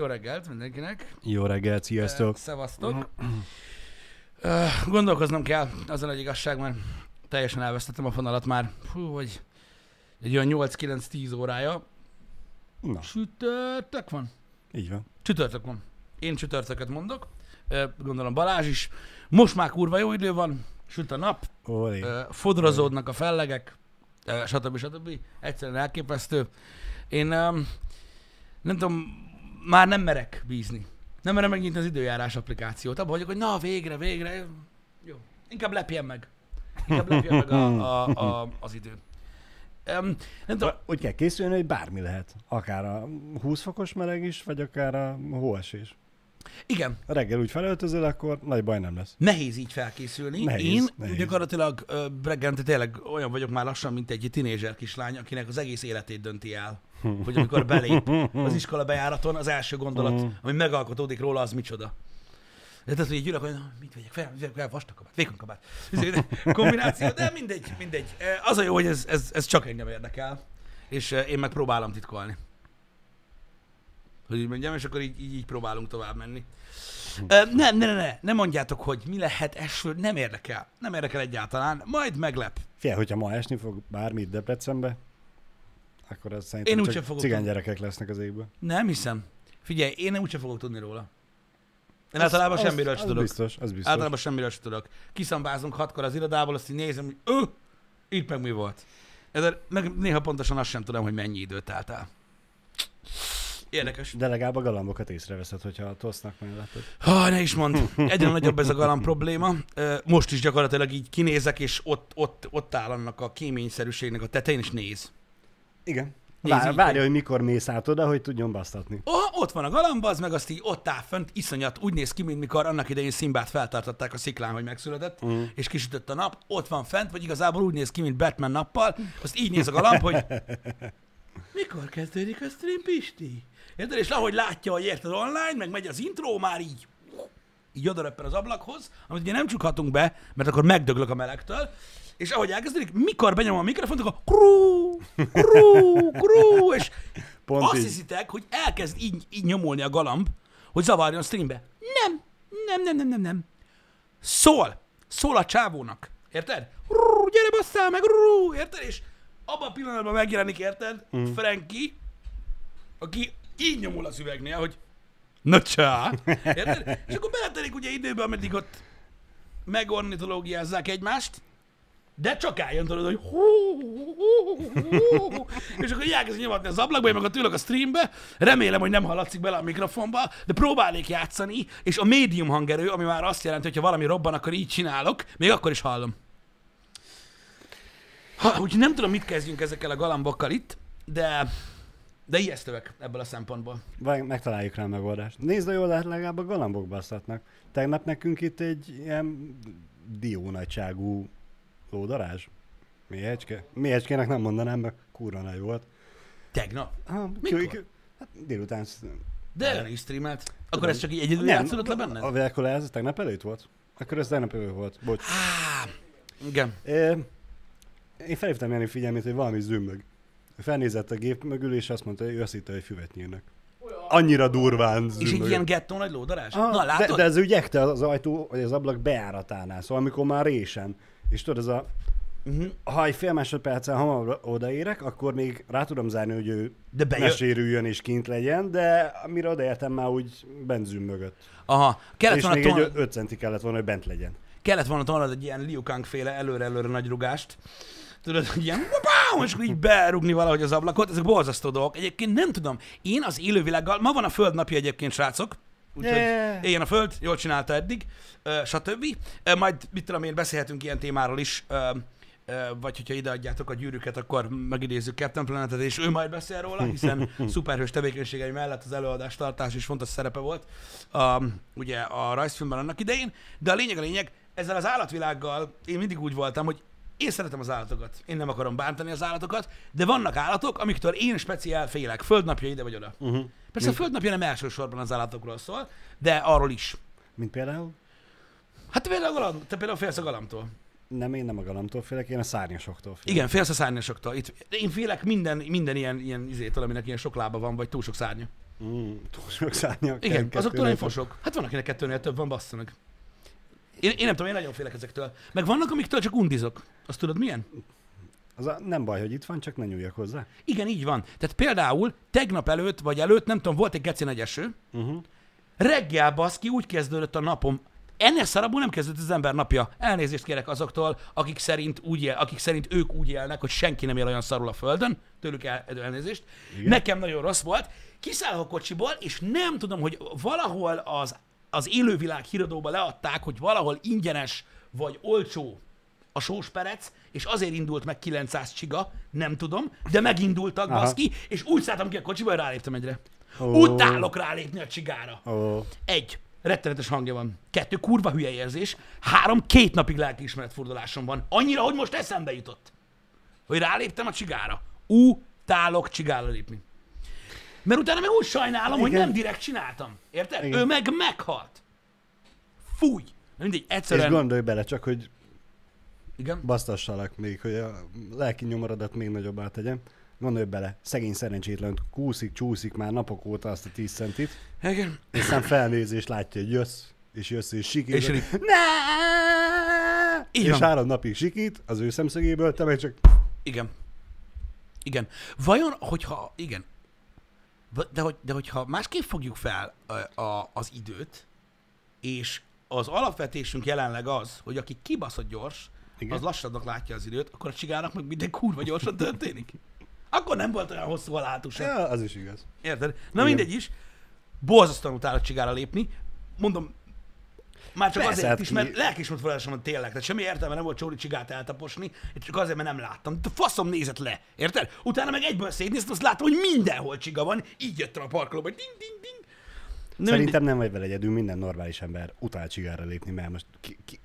Jó reggelt mindenkinek. Jó reggelt, Eh, sziasztok! Szevasztok. Eh, Gondolkoznom kell, az a nagy igazság, mert teljesen elvesztettem a fonalat már. Hú, vagy egy olyan 8-9-10 órája. Na, Csütörtök van? így van. Csütörtök van. Én csütörtöket mondok. Eh, Gondolom Balázs is. Most már kurva jó idő van, süt a nap, Olé. Fodrozódnak a fellegek, stb. stb. Egyszerűen elképesztő. Én nem tudom, már nem merek bízni. Nem merem megnyitni az időjárás applikációt. Abban vagyok, hogy na, végre, végre. Jó. Inkább lepjen meg. Inkább lepjen meg a, a, a, az idő. Um, nem tudom, Úgy kell készülni, hogy bármi lehet. Akár a 20 fokos meleg is, vagy akár a hóesés. igen, reggel úgy felöltözöl, akkor nagy baj nem lesz. nehéz így felkészülni. Nehéz, Én nehéz. gyakorlatilag reggelente tényleg olyan vagyok már lassan, mint egy tinédzser kislány, akinek az egész életét dönti el. Hogy amikor belép az iskola bejáraton, az első gondolat, ami megalkotódik róla, az micsoda. De tehát, hogy egy ülök, hogy na, mit vegyek fel, vegyek fel, vastag kabát, vékony kabát. Kombináció, de mindegy, mindegy. Eh, Az a jó, hogy ez, ez, ez csak engem érdekel, és eh, én meg próbálom titkolni. Hogy így mondjam, és akkor így, így, így próbálunk tovább menni. Nem, ne, ne, ne, ne mondjátok, hogy mi lehet eső, nem érdekel. Nem érdekel egyáltalán, majd meglep. Fél, hogyha ma esni fog bármit Debrecenbe, akkor az szerintem Én csak fogok cigány gyerekek lesznek az égből. Nem hiszem. Figyelj, én nem úgyse fogok tudni róla. Én általában Az- semmiről az, sem az tudok. biztos, az biztos. Általában semmiről sem tudok. Kiszambázunk hatkor az irodából, azt így nézem, hogy ő, itt meg mi volt. De meg néha pontosan azt sem tudom, hogy mennyi időt telt el. Érdekes. De legalább a galambokat észreveszed, hogyha tosznak melletted. Ha, ne is mond. Egyre nagyobb ez a galamb probléma. Most is gyakorlatilag így kinézek, és ott, ott, ott áll annak a kéményszerűségnek a tetején, és néz. Igen. Nézd Vár, így, várja, hogy mikor mész át oda, hogy tudjon basztatni. Oh, ott van a galamb, az meg azt így ott áll fönt, iszonyat, úgy néz ki, mint mikor annak idején Szimbát feltartották a sziklán, hogy megszületett, mm. és kisütött a nap, ott van fent, vagy igazából úgy néz ki, mint Batman nappal, azt így néz a galamb, hogy mikor kezdődik a stream, Pisti? Érted? És ahogy látja, hogy érted online, meg megy az intro, már így így odaröppen az ablakhoz, amit ugye nem csukhatunk be, mert akkor megdöglök a melegtől, és ahogy elkezdődik, mikor benyomom a mikrofont, akkor krú, krú, krú, és Pont azt így. hiszitek, hogy elkezd így, így nyomulni a galamb, hogy zavarjon a streambe. Nem, nem, nem, nem, nem, nem. Szól, szól a csávónak, érted? Rú, gyere basszál meg, rú, érted? És abban a pillanatban megjelenik, érted? Mm. Frankie, aki így nyomul az üvegnél, hogy na csá, érted? És akkor beletelik ugye időbe, ameddig ott megornitológiázzák egymást, de csak álljon tudod, hogy hú, hú, hú, hú, és akkor így elkezd nyomatni az ablakba, én meg ott ülök a streambe, remélem, hogy nem hallatszik bele a mikrofonba, de próbálnék játszani, és a médium hangerő, ami már azt jelenti, hogy ha valami robban, akkor így csinálok, még akkor is hallom. Ha, úgyhogy nem tudom, mit kezdjünk ezekkel a galambokkal itt, de, de ijesztőek ebből a szempontból. Vagy megtaláljuk rá a megoldást. Nézd a jól, lehet legalább a galambok basztatnak. Tegnap nekünk itt egy ilyen diónagyságú lódarázs. Méhecske? Méhecskének nem mondanám, mert kurva nagy volt. Tegnap. Ha, Mikor? ki- Hát délután... De ön is streamelt. Akkor Tudom. ez csak így egyedül Nem, játszódott le benned? A Velkola ez tegnap előtt volt? Akkor ez tegnap előtt volt. Bocs. Á, igen. É, én felhívtam Jani figyelmét, hogy valami zümmög. Felnézett a gép mögül, és azt mondta, hogy ő azt hitte, hogy füvet nyírnak. Annyira durván És egy ilyen gettó nagy lódarás? Ah, Na, látod? De, de ez úgy ekte az ajtó, vagy az ablak bejáratánál, szóval amikor már résen. És tudod, ez a, Uh-huh. ha egy fél másodperccel hamarabb odaérek, akkor még rá tudom zárni, hogy ő De ne bejön. sérüljön és kint legyen, de amire odaértem már úgy benzün mögött. Aha. Kellett és volna, még egy tolnod, 5 centi kellett volna, hogy bent legyen. kellett volna tolnod egy ilyen Liu Kang féle előre-előre nagy rugást. Tudod, hogy ilyen wapáum, és akkor így berúgni valahogy az ablakot. Ezek borzasztó dolgok. Egyébként nem tudom. Én az élővilággal, ma van a föld napja egyébként, srácok. Úgyhogy Yeah. éljen a föld, jól csinálta eddig, ö, stb. Majd, mit tudom én, beszélhetünk ilyen témáról is, vagy hogyha ideadjátok a gyűrűket, akkor megidézzük Captain Planetet, és ő majd beszél róla, hiszen szuperhős tevékenységei mellett az előadás tartás is fontos szerepe volt a, ugye a rajzfilmben annak idején, de a lényeg a lényeg, ezzel az állatvilággal én mindig úgy voltam, hogy én szeretem az állatokat, én nem akarom bántani az állatokat, de vannak állatok, amiktől én speciál félek, földnapja ide vagy oda. Uh-huh. Persze a földnapja nem elsősorban az állatokról szól, de arról is. Mint például? Hát például, a galamb, te például félsz a galamtól. Nem, én nem a galamtól félek, én a szárnyasoktól félek. Igen, félsz a szárnyasoktól. Itt, én félek minden, minden ilyen, ilyen izétől, aminek ilyen sok lába van, vagy túl sok szárnya. Mm, túl sok szárnyak. Igen, azoktól én fosok. Hát van, akinek kettőnél több van, basszanak. Én, én nem tudom, én nagyon félek ezektől. Meg vannak, amiktől csak undizok. Azt tudod milyen? Az a, nem baj, hogy itt van, csak ne nyúljak hozzá. Igen, így van. Tehát például tegnap előtt, vagy előtt, nem tudom, volt egy geci nagy eső, Uh-huh. reggel baszki úgy kezdődött a napom, ennél szarabul nem kezdődött az ember napja. Elnézést kérek azoktól, akik szerint, úgy él, akik szerint ők úgy élnek, hogy senki nem él olyan szarul a földön. Tőlük el, elnézést. Igen. Nekem nagyon rossz volt. Kiszállok a kocsiból, és nem tudom, hogy valahol az, az élővilág híradóba leadták, hogy valahol ingyenes vagy olcsó a sósperec, és azért indult meg 900 csiga, nem tudom, de megindultak, Aha. baszki, és úgy szálltam ki a kocsiba, hogy ráléptem egyre. Ó. Utálok rálépni a csigára. Ó, Egy, rettenetes hangja van. Kettő, kurva hülye érzés. Három, két napig lelkiismeretfordulásom van. Annyira, hogy most eszembe jutott. Hogy ráléptem a csigára. Utálok csigára lépni. Mert utána meg úgy sajnálom, hogy Igen. nem direkt csináltam. Érted? Igen. Ő meg meghalt. Fúj. Mindegy, és egyszerűen... gondolj bele csak, hogy Igen? basztassalak még, hogy a lelki nyomorodat még nagyobbá tegyem. Gondolj bele, szegény szerencsétlen kúszik, csúszik már napok óta azt a 10 centit, Igen. és aztán felnéz és látja, hogy jössz, és jössz, és sikít. És! Így és három napig sikít az ő szemszögéből, te meg csak Igen. Igen. Vajon, hogyha, igen, de, hogy, de hogyha másképp fogjuk fel a, a, az időt, és az alapvetésünk jelenleg az, hogy aki kibaszott gyors, Igen. Az lassabbnak látja az időt, akkor a csigának meg minden kurva gyorsan történik. Akkor nem volt olyan hosszú a látusa. ja, az is igaz. Érted? Na Igen. mindegy is. Borzasztóan utálok csigára lépni. Mondom, már csak Persze, azért hát is, ki- mert lelkismert forrásom van tényleg. Tehát semmi értelme nem volt Csóri csigát eltaposni, csak azért, mert nem láttam. De faszom nézett le. Érted? Utána meg egyből szétnéztem, azt láttam, hogy mindenhol csiga van. Így jöttem a parkolóba. Ding, ding, ding. Na, Szerintem nem vagy vele egyedül, minden normális ember utál csigára lépni, mert most ki, ki,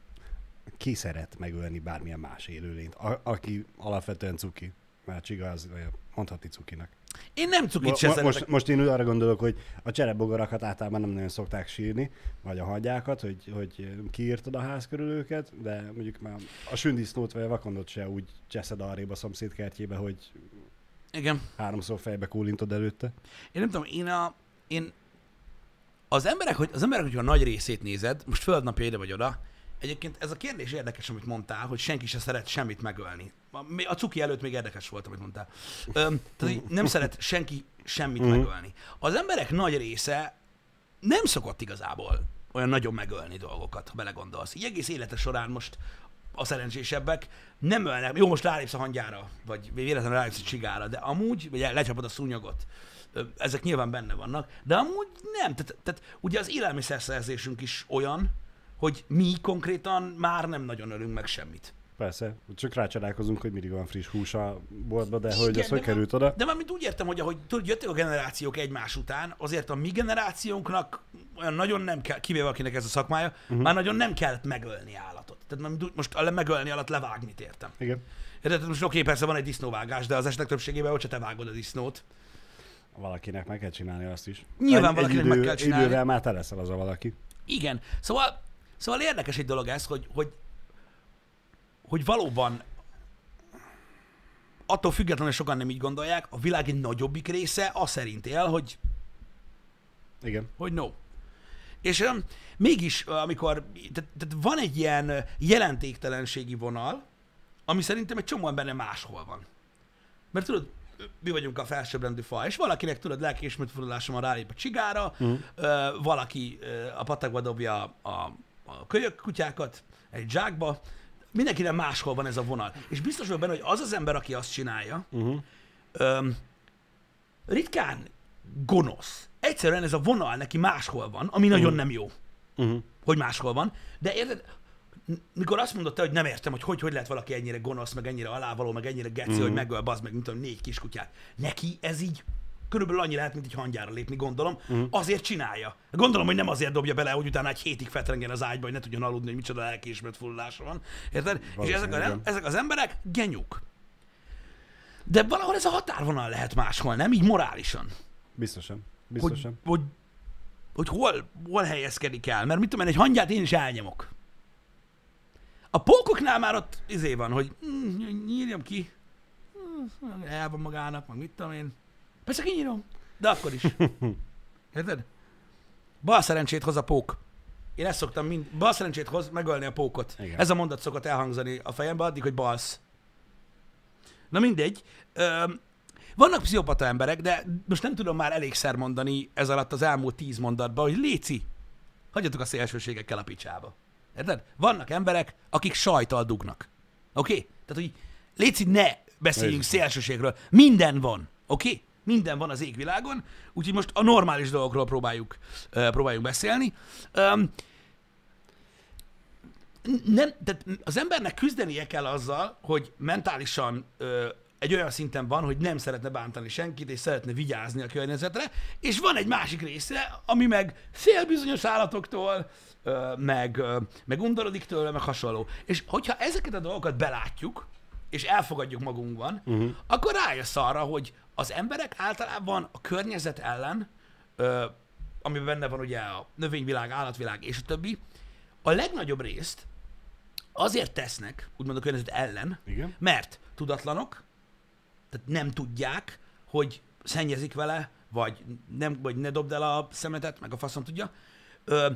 ki szeret megölni bármilyen más élőlényt, a, aki alapvetően cuki. Mert csiga az mondhatni cukinak. Én nem cukit se Mo- szeretek. most, most én arra gondolok, hogy a cserebogarakat általában nem nagyon szokták sírni, vagy a hagyjákat, hogy, hogy kiírtad a ház körül őket, de mondjuk már a sündisznót vagy a vakondot se úgy cseszed arrébb a szomszéd kertjébe, hogy Igen. háromszor fejbe kólintod előtte. Én nem tudom, én a... Én az emberek, hogy az emberek, hogyha a nagy részét nézed, most földnapja ide vagy oda, egyébként ez a kérdés érdekes, amit mondtál, hogy senki se szeret semmit megölni. A, cuki előtt még érdekes volt, amit mondtál. Öm, tehát nem szeret senki semmit Mhm. megölni. Az emberek nagy része nem szokott igazából olyan nagyon megölni dolgokat, ha belegondolsz. Így egész élete során most a szerencsésebbek nem ölnek, jó, most rálépsz a hangyára, vagy véletlenül rálépsz a csigára, de amúgy, vagy lecsapod a szúnyogot, ezek nyilván benne vannak, de amúgy nem. Tehát, tehát ugye az élelmiszerszerzésünk is olyan, hogy mi konkrétan már nem nagyon ölünk meg semmit. Persze, csak rácsalálkozunk, hogy mindig van friss hús a boltba, de hogy Igen, ez hogy került oda? De már úgy értem, hogy ahogy tudod, jöttek a generációk egymás után, azért a mi generációnknak olyan nagyon nem kell, kivéve akinek ez a szakmája, uh-huh. már nagyon nem kellett megölni állatot. Tehát már most a megölni alatt levágni értem. Igen. Érted? Tehát most oké, persze van egy disznóvágás, de az esetek többségében, hogyha te vágod a disznót. Valakinek meg kell csinálni azt is. Nyilván Egy- valakinek egy meg kell csinálni. Idővel már te leszel az a valaki. Igen. Szóval, szóval érdekes egy dolog ez, hogy, hogy, hogy valóban attól függetlenül, sokan nem így gondolják, a világ egy nagyobbik része az szerint él, hogy Igen. hogy no. És um, mégis, amikor, tehát, tehát van egy ilyen jelentéktelenségi vonal, ami szerintem egy csomó embernek máshol van. Mert tudod, mi vagyunk a felsőbbrendű fa, és valakinek tudod, lelkiismeretfordulása van rálép a csigára, Mhm. uh, valaki uh, a patakba dobja a, a kölyök kutyákat egy zsákba, mindenkinek máshol van ez a vonal. És biztos vagyok benne, hogy az az ember, aki azt csinálja, Uh-huh. öm, ritkán gonosz. Egyszerűen ez a vonal neki máshol van, ami nagyon nem jó, Uh-huh. hogy máshol van. De érted, mikor azt mondod te, hogy nem értem, hogy hogy, hogy lehet valaki ennyire gonosz, meg ennyire alávaló, meg ennyire geci, Mhm. hogy megöl, bazd meg, mint tudom, négy kiskutyát. Neki ez így körülbelül annyi lehet, mint egy hangyára lépni, gondolom. Mhm. Azért csinálja. Gondolom, hogy nem azért dobja bele, hogy utána egy hétig fetrengen az ágyba, hogy ne tudjon aludni, hogy micsoda lelkiismeret fullása van. Érted? És ezek, a, ezek az emberek genyuk. De valahol ez a határvonal lehet máshol, nem? Így morálisan. Biztosan. Hogy, Biztosan. hogy, hogy hol, hol helyezkedik el. Mert mit tudom én, egy hangyát én is elnyomok. A pókoknál már ott izé van, hogy mm, nyírjam ki. Mm, El van magának, meg mit tudom én. Persze kinyírom. De akkor is. Érted? Bal szerencsét hoz a pók. Én ezt szoktam mind, bal szerencsét hoz megölni a pókot. Igen. Ez a mondat szokott elhangzani a fejembe addig, hogy balsz. Na mindegy. Öm, vannak pszichopata emberek, de most nem tudom már elégszer mondani ez alatt az elmúlt tíz mondatban, hogy léci, hagyjatok a szélsőségekkel a picsába. Érted? Vannak emberek, akik sajtal dugnak. Oké? Okay? Tehát, hogy léci, ne beszéljünk Ez- szélsőségről. Minden van. Oké? Okay? Minden van az égvilágon, úgyhogy most a normális dolgokról próbáljuk, uh, próbáljunk beszélni. Um, nem, tehát az embernek küzdenie kell azzal, hogy mentálisan ö, egy olyan szinten van, hogy nem szeretne bántani senkit, és szeretne vigyázni a környezetre, és van egy másik része, ami meg fél bizonyos állatoktól, ö, meg, ö, meg undorodik tőle, meg hasonló. És hogyha ezeket a dolgokat belátjuk, és elfogadjuk magunkban, uh-huh. akkor rájössz arra, hogy az emberek általában a környezet ellen, ö, amiben benne van ugye a növényvilág, állatvilág és a többi, a legnagyobb részt azért tesznek, úgymond a környezet ellen, Igen. mert tudatlanok, tehát nem tudják, hogy szennyezik vele, vagy, nem, vagy ne dobd el a szemetet, meg a faszom tudja. Ö,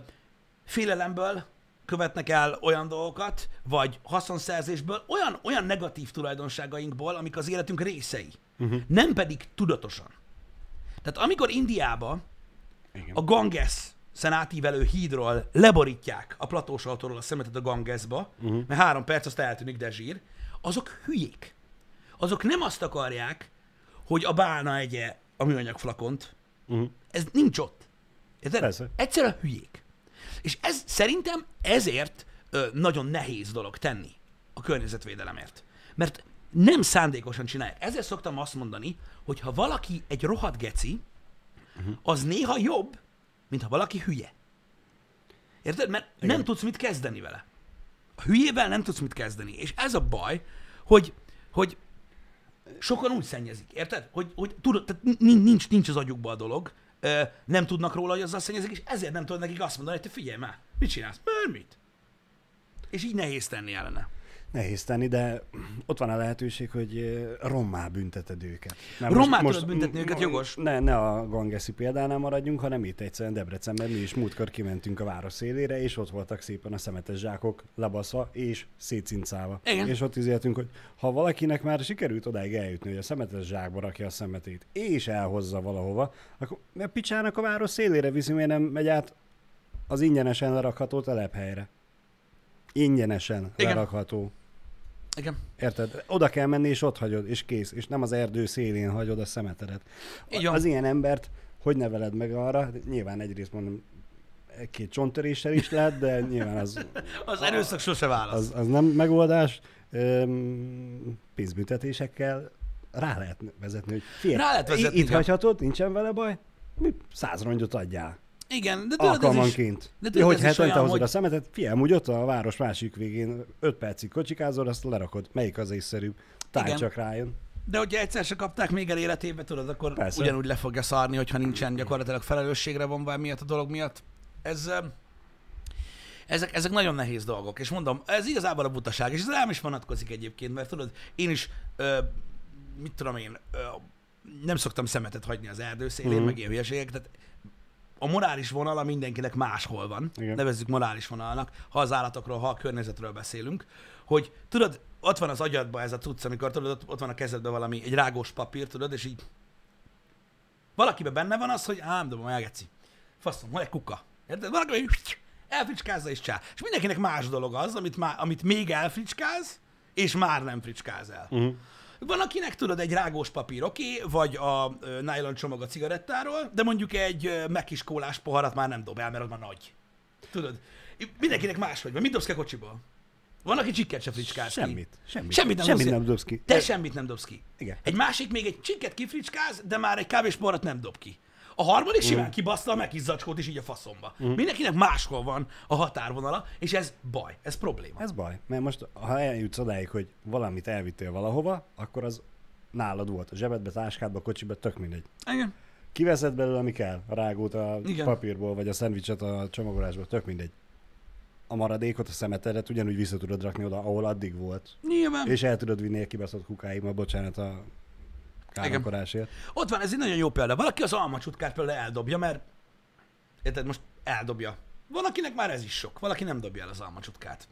félelemből követnek el olyan dolgokat, vagy haszonszerzésből, olyan, olyan negatív tulajdonságainkból, amik az életünk részei. Uh-huh. Nem pedig tudatosan. Tehát amikor Indiába Igen. a Ganges átívelő hídról leborítják a platósaltóról a szemetet a Gangesba, uh-huh. mert három perc azt eltűnik, de zsír, azok hülyék. Azok nem azt akarják, hogy a bálna egye a műanyag flakont. Uh-huh. Ez nincs ott. Érted? Egyszerűen hülyék. És ez szerintem ezért ö, nagyon nehéz dolog tenni a környezetvédelemért. Mert nem szándékosan csinálják. Ezért szoktam azt mondani, hogy ha valaki egy rohadt geci, az néha jobb, mint ha valaki hülye. Érted? Mert Igen. nem tudsz mit kezdeni vele. A hülyével nem tudsz mit kezdeni. És ez a baj, hogy, hogy sokan úgy szennyezik, érted? Hogy, hogy tudod, tehát ni- nincs, nincs az agyukban a dolog, ö, nem tudnak róla, hogy azzal szennyezik, és ezért nem tudod nekik azt mondani, hogy te figyelj már, mit csinálsz? Mert mit? És így nehéz tenni ellene. Nehéz tenni, de ott van a lehetőség, hogy eh, rommá bünteted őket. Mert Rommá tudod büntetni őket, jogos. Ne, ne a Gangeszi példánál maradjunk, hanem itt egyszerűen Debrecenben mi is múltkor kimentünk a város szélére, és ott voltak szépen a szemetes zsákok lebaszva és szétcincálva. Igen. És ott üzéltünk, hogy ha valakinek már sikerült odáig eljutni, hogy a szemetes zsákba rakja a szemetét, és elhozza valahova, akkor a picsának a város szélére viszi, miért nem megy át az ingyenesen lerakható telephelyre. Ingyenesen Igen. lerakható. Igen. Érted? Oda kell menni, és ott hagyod, és kész. És nem az erdő szélén hagyod a szemetedet. Van. Az ilyen embert hogy neveled meg arra? Nyilván egyrészt mondom, két csonttöréssel is lehet, de nyilván az, Az erőszak sose válasz. az, az nem megoldás. Öm, pénzbüntetésekkel rá lehet vezetni, hogy figyelj, Rá lehet vezetni, itt igen. hagyhatod, nincsen vele baj, mi száz rongyot adjál. Igen, de tudod, ez is, Alkalmanként. de tudod, hogy hetente hozod hogy- a szemetet, figyelj, amúgy ott a város másik végén 5 percig kocsikázol, azt lerakod. Melyik az észszerűbb? Táj csak rájön. De hogyha egyszer se kapták még el életébe, tudod, akkor Persze. Ugyanúgy le fogja szarni, hogyha nincsen gyakorlatilag felelősségre vonva miatt a dolog miatt. Ez, ezek, ezek nagyon nehéz dolgok, és mondom, ez igazából a butaság, és ez rám is vonatkozik egyébként, mert tudod, én is, ö, mit tudom én, ö, nem szoktam szemetet hagyni az erdő szélén, Mhm. meg ilyen hülyeségek, tehát a morális vonala mindenkinek máshol van, Igen. nevezzük morális vonalnak, ha az állatokról, ha a környezetről beszélünk, hogy tudod, ott van az agyadban ez a cucc, amikor tudod, ott, ott van a kezedben valami, egy rágós papír, tudod, és így valakiben benne van az, hogy ám, dobom el, geci. Faszom, hol egy kuka. Érted? Valaki elfricskázza és csá. És mindenkinek más dolog az, amit, má, amit még elfricskáz, és már nem fricskáz el. Uh-huh. Van, akinek tudod, egy rágós papír, oké, okay, vagy a nylon csomag a cigarettáról, de mondjuk egy ö, mekis kólás poharat már nem dob el, mert az már nagy. Tudod? Mindenkinek máshogy van. Mit dobsz ki a kocsiból? Van, aki csikket se fricskáz ki. Semmit. Semmit, Semmit nem, semmit dobsz, nem dobsz ki. Te semmit nem dobsz ki. Igen. Egy másik még egy csikket kifricskáz, de már egy kávéspoharat nem dob ki. A harmadik simán kibaszta a mekis zacskót is így a faszomba. Mindenkinek máshol van a határvonala, és ez baj, ez probléma. Ez baj, mert most ha eljutsz odáig, hogy valamit elvittél valahova, akkor az nálad volt. A zsebedbe, táskádba, kocsiba, tök mindegy. Igen. Kiveszed belőle, ami kell, a rágót a Igen. papírból, vagy a szendvicset a csomagolásból, tök mindegy. A maradékot, a szemetedet ugyanúgy vissza tudod rakni oda, ahol addig volt. Nyilván. És el tudod vinni egy kibaszott kukáig, ma bocsánat a káromkodásért. Ott van, ez egy nagyon jó példa. Valaki az almacsutkát például eldobja, mert Érted? Most eldobja. Van, akinek már ez is sok. Valaki nem dobja el az almacsutkát.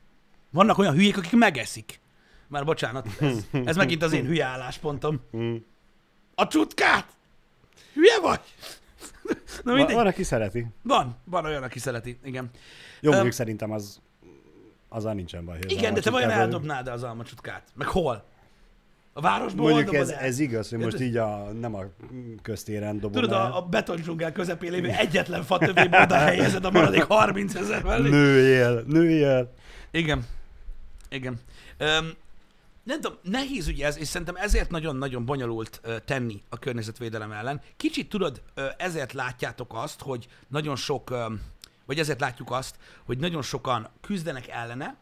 Vannak olyan hülyék, akik megeszik. Már bocsánat, ez, ez megint az én hülye álláspontom. A csutkát! Hülye vagy? Na Va, mindegy. van, aki szereti. Van, van olyan, aki szereti, igen. Jó, mondjuk szerintem az azzal nincsen baj. Igen, de te vajon eldobnád az almacsutkát? Meg hol? A városból Mondjuk ez, el? ez igaz, hogy most így a, nem a köztéren dobod Tudod, el. a, a betondzsungel közepén lévő egyetlen fa tövébe oda helyezed a maradék 30 ezer mellé. Nőjél, nőjél. Igen. Igen. Öm, nem tudom, nehéz ugye ez, és szerintem ezért nagyon-nagyon bonyolult ö, tenni a környezetvédelem ellen. Kicsit tudod, ö, ezért látjátok azt, hogy nagyon sok, ö, vagy ezért látjuk azt, hogy nagyon sokan küzdenek ellene,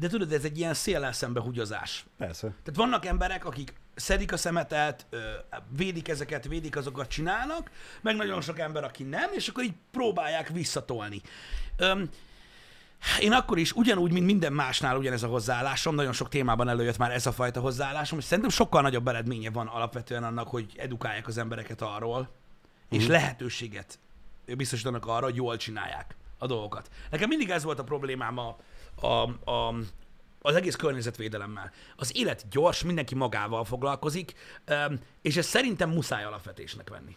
de tudod, ez egy ilyen széllel szembe húgyozás. Persze. Tehát vannak emberek, akik szedik a szemetet, védik ezeket, védik azokat, csinálnak, meg nagyon sok ember, aki nem, és akkor így próbálják visszatolni. Öm, én akkor is ugyanúgy, mint minden másnál ugyanez a hozzáállásom, nagyon sok témában előjött már ez a fajta hozzáállásom, és szerintem sokkal nagyobb eredménye van alapvetően annak, hogy edukálják az embereket arról, és lehetőséget biztosítanak arra, hogy jól csinálják a dolgokat. Nekem mindig ez volt a problémám a, a, a, az egész környezetvédelemmel. Az élet gyors, mindenki magával foglalkozik, és ez szerintem muszáj alapvetésnek venni.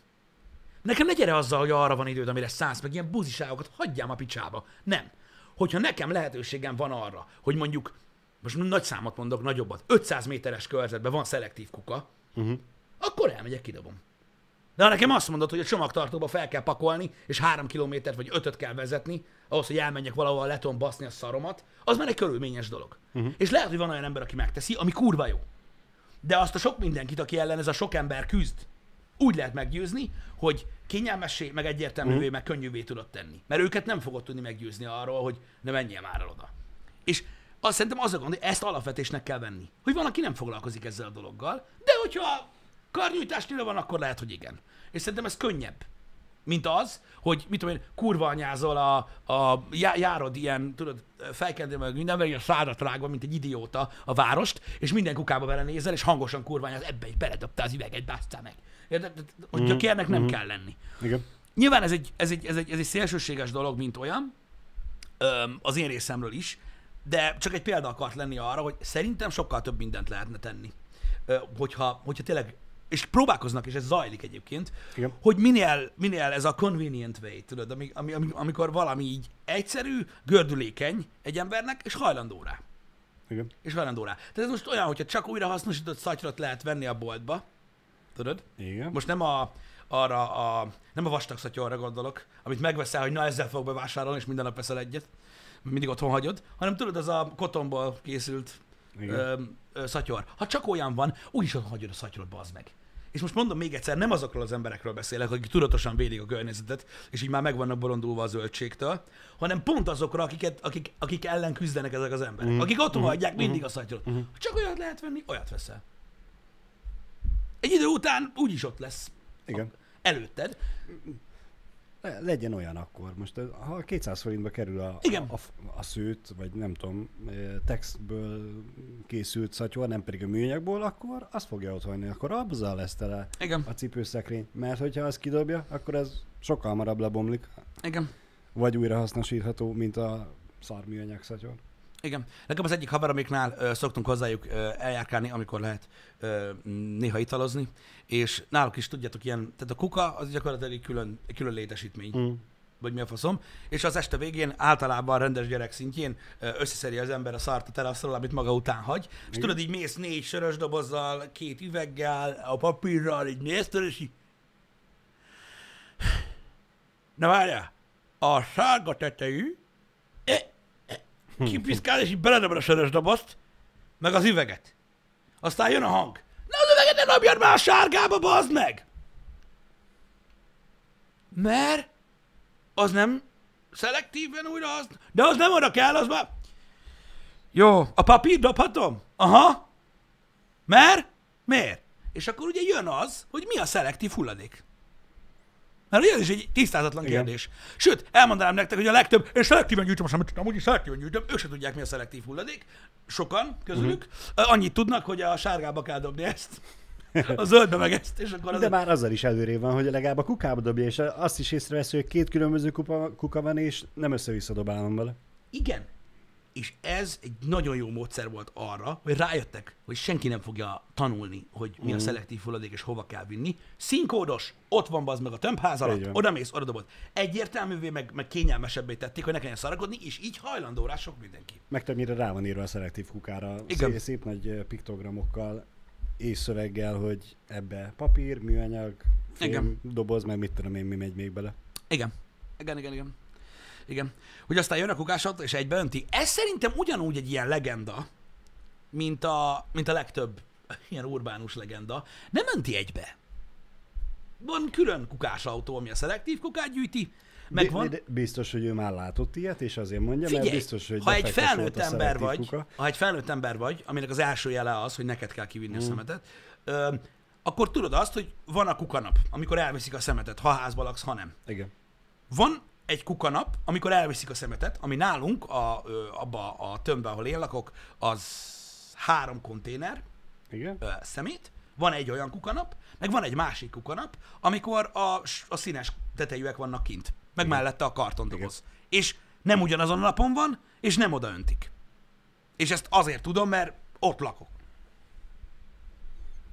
Nekem ne gyere azzal, hogy arra van időd, amire szánsz, meg ilyen buziságokat hagyjám a picsába. Nem. Hogyha nekem lehetőségem van arra, hogy mondjuk, most nagy számot mondok, nagyobbat, 500 méteres körzetben van szelektív kuka, uh-huh. akkor elmegyek, kidobom. De ha nekem azt mondod, hogy a csomagtartóba fel kell pakolni, és három kilométert vagy ötöt kell vezetni, ahhoz, hogy elmenjek valahol le tudom baszni a szaromat, az már egy körülményes dolog. Uh-huh. És lehet, hogy van olyan ember, aki megteszi, ami kurva jó. De azt a sok mindenkit, aki ellen ez a sok ember küzd, úgy lehet meggyőzni, hogy kényelmessé, meg egyértelművé, meg könnyűvé tudod tenni. Mert őket nem fogod tudni meggyőzni arról, hogy ne menjél már el oda. És azt szerintem az a gond, hogy ezt alapvetésnek kell venni. Hogy van, aki nem foglalkozik ezzel a dologgal, de hogyha karnyújtásnyira van, akkor lehet, hogy igen. És szerintem ez könnyebb, mint az, hogy mit tudom én, kurva anyázol a, a já, járod ilyen, tudod, fejkendő meg minden, vagy a szádat rágva, mint egy idióta a várost, és minden kukába belenézel, és hangosan kurva anyáz, ebbe egy beledobta az üveget, básztál meg. Érted? Hogy gyökérnek nem kell lenni. Igen. Nyilván ez egy, ez egy, ez egy, ez egy szélsőséges dolog, mint olyan, az én részemről is, de csak egy példa akart lenni arra, hogy szerintem sokkal több mindent lehetne tenni. Hogyha, hogyha tényleg, és próbálkoznak, és ez zajlik egyébként, Igen. hogy minél, minél ez a convenient way, tudod, ami, ami, ami, amikor valami így egyszerű, gördülékeny egy embernek, és hajlandó rá. Igen. És hajlandó rá. Tehát ez most olyan, hogyha csak újra hasznosított szatyrot lehet venni a boltba, tudod? Igen. Most nem a, arra a, nem a vastag szatyorra gondolok, amit megveszel, hogy na ezzel fog bevásárolni, és minden nap veszel egyet, mindig otthon hagyod, hanem tudod, az a kotonból készült Igen. ö, ö, szatyor. Ha csak olyan van, úgyis otthon hagyod a szatyorot, bazd meg. És most mondom még egyszer, nem azokról az emberekről beszélek, akik tudatosan védik a környezetet, és így már meg vannak bolondulva a zöldségtől, hanem pont azokra, akiket, akik, akik ellen küzdenek ezek az emberek. Akik otthon hagyják mindig a szatyorot. Ha csak olyat lehet venni, olyat veszel. Egy idő után úgyis ott lesz Igen. előtted. Le- legyen olyan akkor. Most ez- ha 200 forintba kerül a, Igen. a, a, a szőt, vagy nem tudom, eh, textből készült szatyor, nem pedig a műanyagból, akkor azt fogja ott hagyni. Akkor azzal lesz tele Igen, a cipőszekrény. Mert hogyha azt kidobja, akkor ez sokkal hamarabb lebomlik. igen, Vagy újra hasznosítható, mint a szar műanyag szatyor. Igen. Nekem az egyik haveromiknál ö, szoktunk hozzájuk ö, eljárkálni, amikor lehet ö, néha italozni, és náluk is tudjátok ilyen, tehát a kuka az gyakorlatilag egy külön, egy külön létesítmény. Mm. vagy mi a faszom, és az este végén általában rendes gyerek szintjén ö, összeszedi az ember a szart a teraszról, amit maga után hagy, és Igen. tudod, így mész négy sörös dobozzal, két üveggel, a papírral, így nézted, és így... Na várjál, a sárga tetejű, kipiszkál, és így beledobod a sörös dobozt, meg az üveget. Aztán jön a hang. Na az üveget ne dobjad már a sárgába, bazd meg! Mert az nem szelektíven újra az... De az nem oda kell, az már... Jó, a papír dobhatom? Aha. Mert? Miért? És akkor ugye jön az, hogy mi a szelektív hulladék. Mert ugye ez is egy tisztázatlan Igen. kérdés. Sőt, elmondanám nektek, hogy a legtöbb, és szelektíven gyűjtöm, azt amit amúgy is szelektíven gyűjtöm, ők se tudják, mi a szelektív hulladék. Sokan közülük. Uh-huh. Annyit tudnak, hogy a sárgába kell dobni ezt. A zöldbe meg ezt, és akkor az... De már azzal is előrébb van, hogy legalább a kukába dobja, és azt is észrevesz, hogy két különböző kupa, kuka van, és nem össze-vissza dobálom vele. Igen. És ez egy nagyon jó módszer volt arra, hogy rájöttek, hogy senki nem fogja tanulni, hogy mi a szelektív hulladék és hova kell vinni. Színkódos, ott van bazd meg a tömbház alatt, oda mész, oda dobod. Egyértelművé, meg, meg kényelmesebbé tették, hogy ne kelljen szarakodni, és így hajlandó rá sok mindenki. Meg többnyire rá van írva a szelektív kukára, Igen. szép, szép nagy piktogramokkal és szöveggel, hogy ebbe papír, műanyag, fém, Igen. doboz, meg mit tudom én, mi megy még bele. Igen. Igen, igen, igen. Igen. Hogy aztán jön a kukásautó, és egybe önti. Ez szerintem ugyanúgy egy ilyen legenda, mint a, mint a legtöbb ilyen urbánus legenda. Nem önti egybe. Van külön kukásautó, ami a szelektív kukát gyűjti, meg Bi- van... de Biztos, hogy ő már látott ilyet, és azért mondja, Figyelj, mert biztos, hogy ha egy felnőtt ember vagy, Kuka. ha egy felnőtt ember vagy, aminek az első jele az, hogy neked kell kivinni Mm. a szemetet, ö, akkor tudod azt, hogy van a kukanap, amikor elviszik a szemetet, ha házba laksz, ha nem. Igen. Van egy kukanap, amikor elviszik a szemetet, ami nálunk, a, ö, abba a tömbbe, ahol én lakok, az három konténer Igen? ö, szemét, van egy olyan kukanap, meg van egy másik kukanap, amikor a, a színes tetejűek vannak kint, meg Igen. mellette a kartondoboz. És nem ugyanazon a napon van, és nem oda öntik. És ezt azért tudom, mert ott lakok.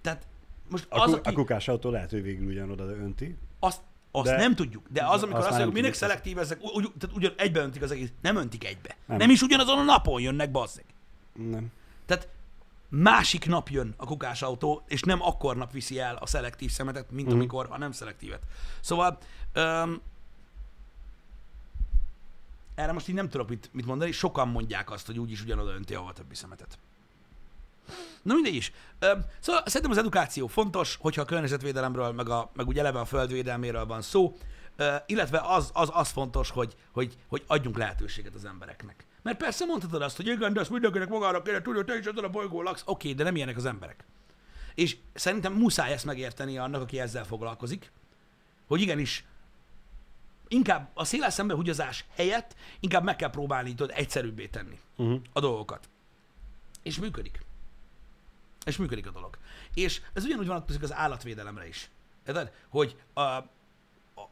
Tehát most A, az, ku- aki, a kukás autó lehet, hogy végül ugyanoda önti. azt, azt De- nem tudjuk. De az, amikor azt azt mondjuk, minek tudjuk, szelektív ezek, ugy, tehát ugyan egybe öntik az egész. Nem öntik egybe. Nem, Nem. is ugyanazon a napon jönnek, bazzeg. Nem. Tehát másik nap jön a kukásautó, és nem akkor nap viszi el a szelektív szemetet, mint Mhm. amikor a nem szelektívet. Szóval öm, erre most így nem tudok mit, mit mondani, sokan mondják azt, hogy úgyis ugyanoda önti ahol a többi szemetet. Na mindegy is. Szóval szerintem az edukáció fontos, hogyha a környezetvédelemről, meg, a, meg úgy eleve a földvédelméről van szó, illetve az, az, az fontos, hogy, hogy, hogy adjunk lehetőséget az embereknek. Mert persze mondhatod azt, hogy igen, de azt mindenkinek magára kéne tudni, hogy te is ezen a bolygón laksz. Oké, okay, de nem ilyenek az emberek. És szerintem muszáj ezt megérteni annak, aki ezzel foglalkozik, hogy igenis inkább a széles szembehugyazás helyett inkább meg kell próbálni tudod, egyszerűbbé tenni Uh-huh. a dolgokat. És működik. És működik a dolog. És ez ugyanúgy vonatkozik az állatvédelemre is. Érted? Hogy a,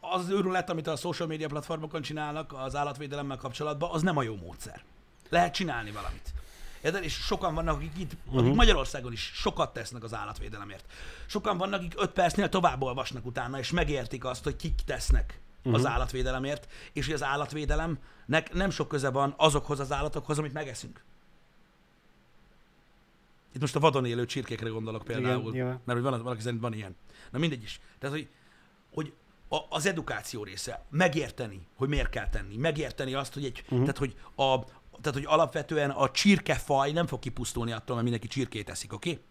az az őrület, amit a social media platformokon csinálnak az állatvédelemmel kapcsolatban, az nem a jó módszer. Lehet csinálni valamit. Érted? És sokan vannak, akik itt, uh-huh. akik Magyarországon is sokat tesznek az állatvédelemért. Sokan vannak, akik öt percnél tovább olvasnak utána, és megértik azt, hogy kik tesznek uh-huh. az állatvédelemért, és hogy az állatvédelemnek nem sok köze van azokhoz az állatokhoz, amit megeszünk. Itt most a vadon élő csirkékre gondolok például, Igen, mert hogy van, valaki szerint van ilyen. Na mindegy is. Tehát, hogy, hogy a, az edukáció része, megérteni, hogy miért kell tenni, megérteni azt, hogy egy, uh-huh. tehát, hogy a, tehát, hogy alapvetően a csirkefaj nem fog kipusztulni attól, mert mindenki csirkét eszik, oké? Okay?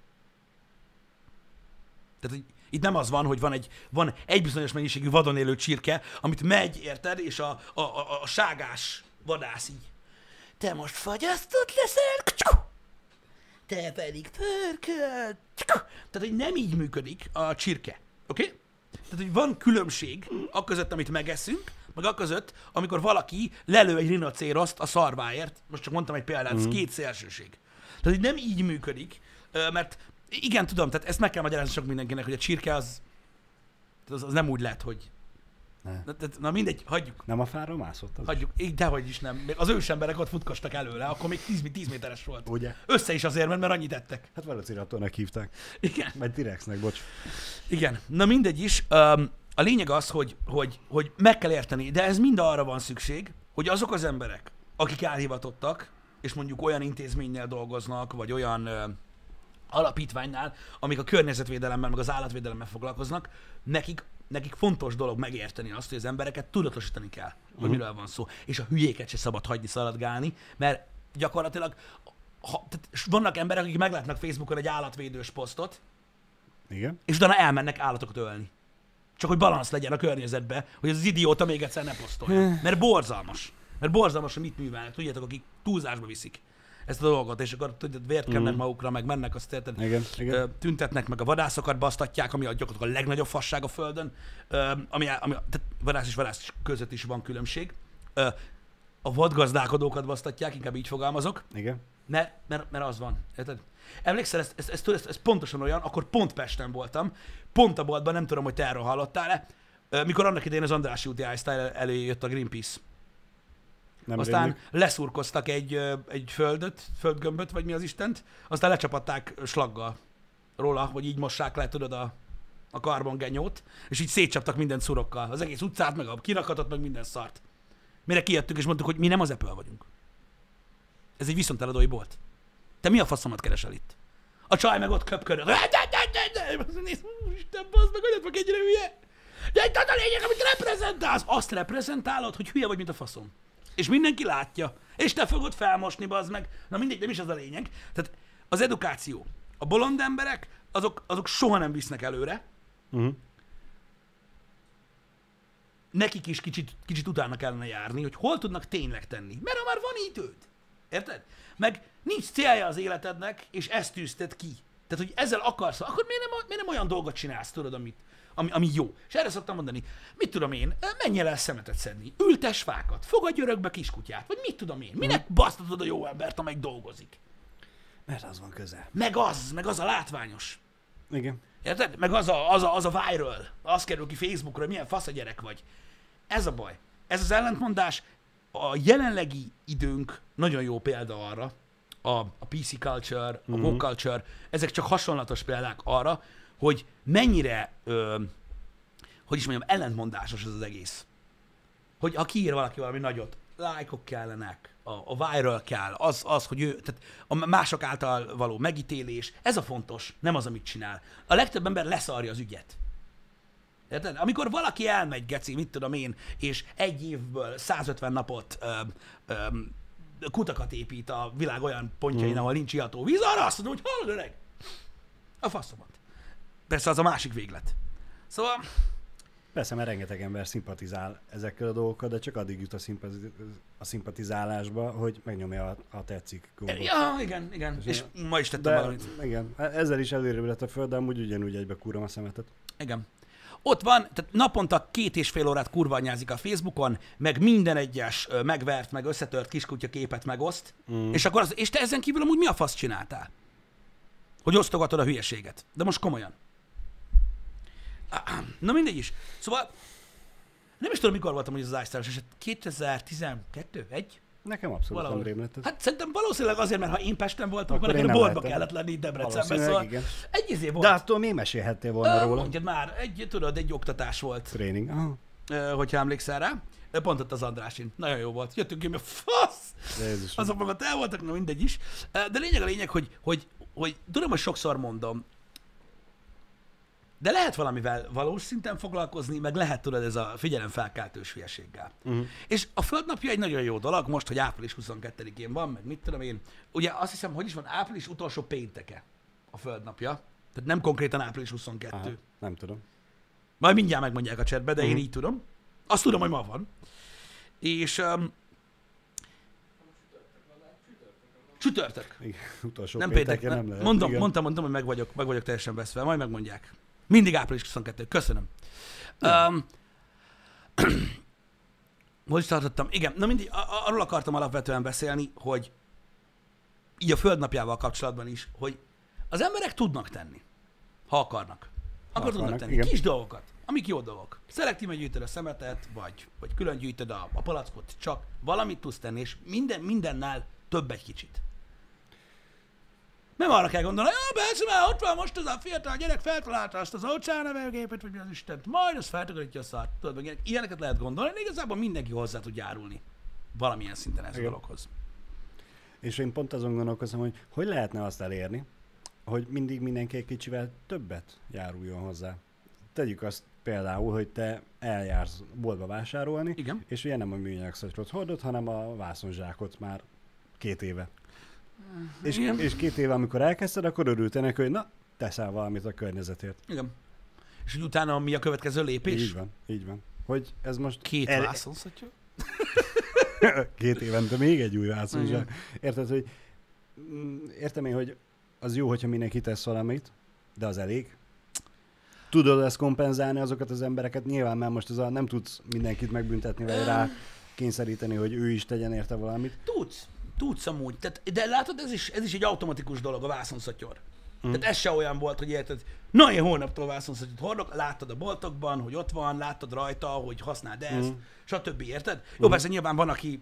Tehát, hogy itt nem az van, hogy van egy, van egy bizonyos mennyiségű vadon élő csirke, amit megy, érted, és a, a, a, a ságás vadász így. Te most fagyasztott leszel, kcskú! Te pedig pörkölt. Tehát, hogy nem így működik a csirke. Oké? Okay? Tehát, hogy van különbség a között, amit megeszünk, meg a között, amikor valaki lelő egy rinocéroszt a szarváért, most csak mondtam egy példát, ez két szélsőség. Tehát, hogy nem így működik, mert igen, tudom, tehát ezt meg kell magyarázni sok mindenkinek, hogy a csirke az, az, az nem úgy lett, hogy... Ne. Na, tehát, na mindegy, hagyjuk. Nem a fára mászott az? Hagyjuk, így dehogy is nem. Még az ősemberek ott futkostak előle, akkor még 10, 10 méteres volt. Ugye? Össze is azért, mert, mert annyit ettek. Hát Velociraptornak hívták. Igen. Vagy T-Rexnek, bocs. Igen. Na mindegy is. Um, a lényeg az, hogy, hogy, hogy meg kell érteni, de ez mind arra van szükség, hogy azok az emberek, akik elhivatottak, és mondjuk olyan intézménynél dolgoznak, vagy olyan ö, alapítványnál, amik a környezetvédelemmel, meg az állatvédelemmel foglalkoznak, nekik, nekik fontos dolog megérteni azt, hogy az embereket tudatosítani kell, hogy uh-huh. miről van szó. És a hülyéket se szabad hagyni szaladgálni, mert gyakorlatilag ha, tehát vannak emberek, akik meglátnak Facebookon egy állatvédős posztot, Igen? és utána elmennek állatokat ölni. Csak hogy balansz legyen a környezetbe, hogy az idióta még egyszer ne posztoljon. Mert borzalmas. Mert borzalmas, hogy mit művelnek. Tudjátok, akik túlzásba viszik ezt a dolgot, és akkor tudjátok, vért kennek Mhm. magukra, meg mennek, azt érted, Igen, igen. Tüntetnek, meg a vadászokat basztatják, ami a gyakorlatilag a legnagyobb fasság a Földön, ami, ami tehát vadász és vadász között is van különbség. A vadgazdálkodókat basztatják, inkább így fogalmazok, Igen? Mert, mert, mert az van. Érted? Emlékszel, ez, ez, ez, tudod, ez, ez, pontosan olyan, akkor pont Pesten voltam, pont a boltban, nem tudom, hogy te erről hallottál-e, mikor annak idején az Andrássy úti iStyle elé jött a Greenpeace. Nem Aztán rémlik. leszurkoztak egy, egy földöt, földgömböt, vagy mi az Istent, aztán lecsapatták slaggal róla, hogy így mossák le, tudod, a, a karbongenyót, és így szétcsaptak mindent szurokkal. Az egész utcát, meg a kirakatot, meg minden szart. Mire kijöttünk, és mondtuk, hogy mi nem az Apple vagyunk. Ez egy viszonteladói bolt. Te mi a faszomat keresel itt? A csaj meg ott köpködött. Isten, bazd meg, hogy meg egyre hülye. De egy az a lényeg, amit reprezentálsz. Azt reprezentálod, hogy hülye vagy, mint a faszom. És mindenki látja. És te fogod felmosni, bazd meg. Na mindegy, nem is az a lényeg. Tehát az edukáció. A bolond emberek, azok, azok soha nem visznek előre. Uh-huh. Nekik is kicsit, kicsit utána kellene járni, hogy hol tudnak tényleg tenni. Mert ha már van időd. Érted? Meg nincs célja az életednek, és ezt tűzted ki. Tehát, hogy ezzel akarsz, akkor miért nem, miért nem olyan dolgot csinálsz, tudod, amit, ami, ami jó. És erre szoktam mondani, mit tudom én, menj el szemetet szedni, ültes fákat, fogadj örökbe kiskutyát, vagy mit tudom én, minek basztatod a jó embert, amelyik dolgozik. Mert az van közel. Meg az, meg az a látványos. Igen. Érted? Meg az a, az a, az a viral, az kerül ki Facebookra, hogy milyen fasz a gyerek vagy. Ez a baj. Ez az ellentmondás, a jelenlegi időnk nagyon jó példa arra, a, a PC culture, a Mhm. woke culture, ezek csak hasonlatos példák arra, hogy mennyire, ö, hogy is mondjam, ellentmondásos ez az egész. Hogy ha kiír valaki valami nagyot, lájkok kellenek, a, a viral kell, az, az, hogy ő, tehát a mások által való megítélés, ez a fontos, nem az, amit csinál. A legtöbb ember leszarja az ügyet. Érted? Amikor valaki elmegy, geci, mit tudom én, és egy évből 150 napot ö, ö, kutakat épít a világ olyan pontjain, mm. ahol nincs iható víz, arra azt mondom, hogy hallod öreg, a faszomat. Persze az a másik véglet. Szóval, Persze, mert rengeteg ember szimpatizál ezekkel a dolgokkal, de csak addig jut a, szimpati- a szimpatizálásba, hogy megnyomja a, a tetszik gombot. ja, igen, igen, és ma is tettem De valamit. igen, ezzel is előrébb lett a föld, de amúgy ugyanúgy egybe kúrom a szemetet. Igen. Ott van, tehát naponta két és fél órát kurvanyázik a Facebookon, meg minden egyes megvert, meg összetört kiskutya képet megoszt, mm. és akkor az, és te ezen kívül amúgy mi a fasz csináltál? Hogy osztogatod a hülyeséget. De most komolyan. Na mindegy is. Szóval nem is tudom, mikor voltam, hogy az iStar-os eset. 2012? Egy? Nekem abszolút Valahol. nem rém lett ez. Hát szerintem valószínűleg azért, mert ha én Pesten voltam, akkor, Akkor nekem boltba lehetem. kellett lenni Debrecenben. Szóval igen. egy izé volt. De attól még mesélhettél volna Ö, róla. Mondjad már, egy, tudod, egy oktatás volt, Tréning. Aha. ö, hogyha emlékszel rá. Pont ott az Andrásin. Nagyon jó volt. Jöttünk ki, mi a fasz! Jézusom. Azok ott el voltak, na mindegy is. De lényeg a lényeg, hogy, hogy, hogy tudom, hogy sokszor mondom, de lehet valamivel valós szinten foglalkozni, meg lehet tudod ez a figyelemfelkeltős hülyeséggel. Uh-huh. És a földnapja egy nagyon jó dolog, most, hogy április 22-én van, meg mit tudom én. Ugye azt hiszem, hogy is van április utolsó pénteke a földnapja. Tehát nem konkrétan április 22. Aha, nem tudom. Majd mindjárt megmondják a chatbe, de uh-huh. Mhm. én így tudom. Azt tudom, hogy ma van. És um, csütörtök. Igen, utolsó Nem péntek. nem lehet. mondom, Igen. mondtam, mondtam, hogy meg vagyok, meg vagyok teljesen veszve. Majd megmondják. Mindig április 22. Köszönöm. Um, Hol is tartottam? Igen, na mindig, arról akartam alapvetően beszélni, hogy így a földnapjával kapcsolatban is, hogy az emberek tudnak tenni, ha akarnak. Akkor tudnak akarnak, tenni. igen. Kis dolgokat, amik jó dolgok. Szelektíven gyűjtöd a szemetet, vagy, vagy külön gyűjtöd a, a palackot, csak valamit tudsz tenni, és minden, mindennel több egy kicsit. Nem arra kell gondolni, hogy persze, mert ott van most az a fiatal gyerek, feltalálta azt az óceánnevelgépet, vagy mi az Istent, majd az feltakarítja a szart. Tudod, meg ilyenek- ilyeneket lehet gondolni, de igazából mindenki hozzá tud járulni valamilyen szinten ez a dologhoz. És én pont azon gondolkozom, hogy hogy lehetne azt elérni, hogy mindig mindenki egy kicsivel többet járuljon hozzá. Tegyük azt például, hogy te eljársz boltba vásárolni, Igen. és ugye nem a műanyag szatyrot hordod, hanem a vászonzsákot már két éve. És, Igen. és két éve, amikor elkezdted, akkor örültél neki, hogy na, teszel valamit a környezetért. Igen. És hogy utána mi a következő lépés? Így van, így van. Hogy ez most Két el- vászonszatya? Két évente még egy új vászonzsák. Igen. Érted, hogy mm, értem én, hogy az jó, hogyha mindenki tesz valamit, de az elég. Tudod ezt kompenzálni azokat az embereket? Nyilván, mert most ez a, nem tudsz mindenkit megbüntetni, vagy rá kényszeríteni, hogy ő is tegyen érte valamit. Tudsz. Tudsz amúgy. Tehát, de látod, ez is, ez is egy automatikus dolog, a vászonszatyor. Mm. Tehát ez se olyan volt, hogy érted, na én holnaptól vászonszatyot hordok, láttad a boltokban, hogy ott van, láttad rajta, hogy használd ezt, mm. stb. Érted? Jó, persze nyilván van, aki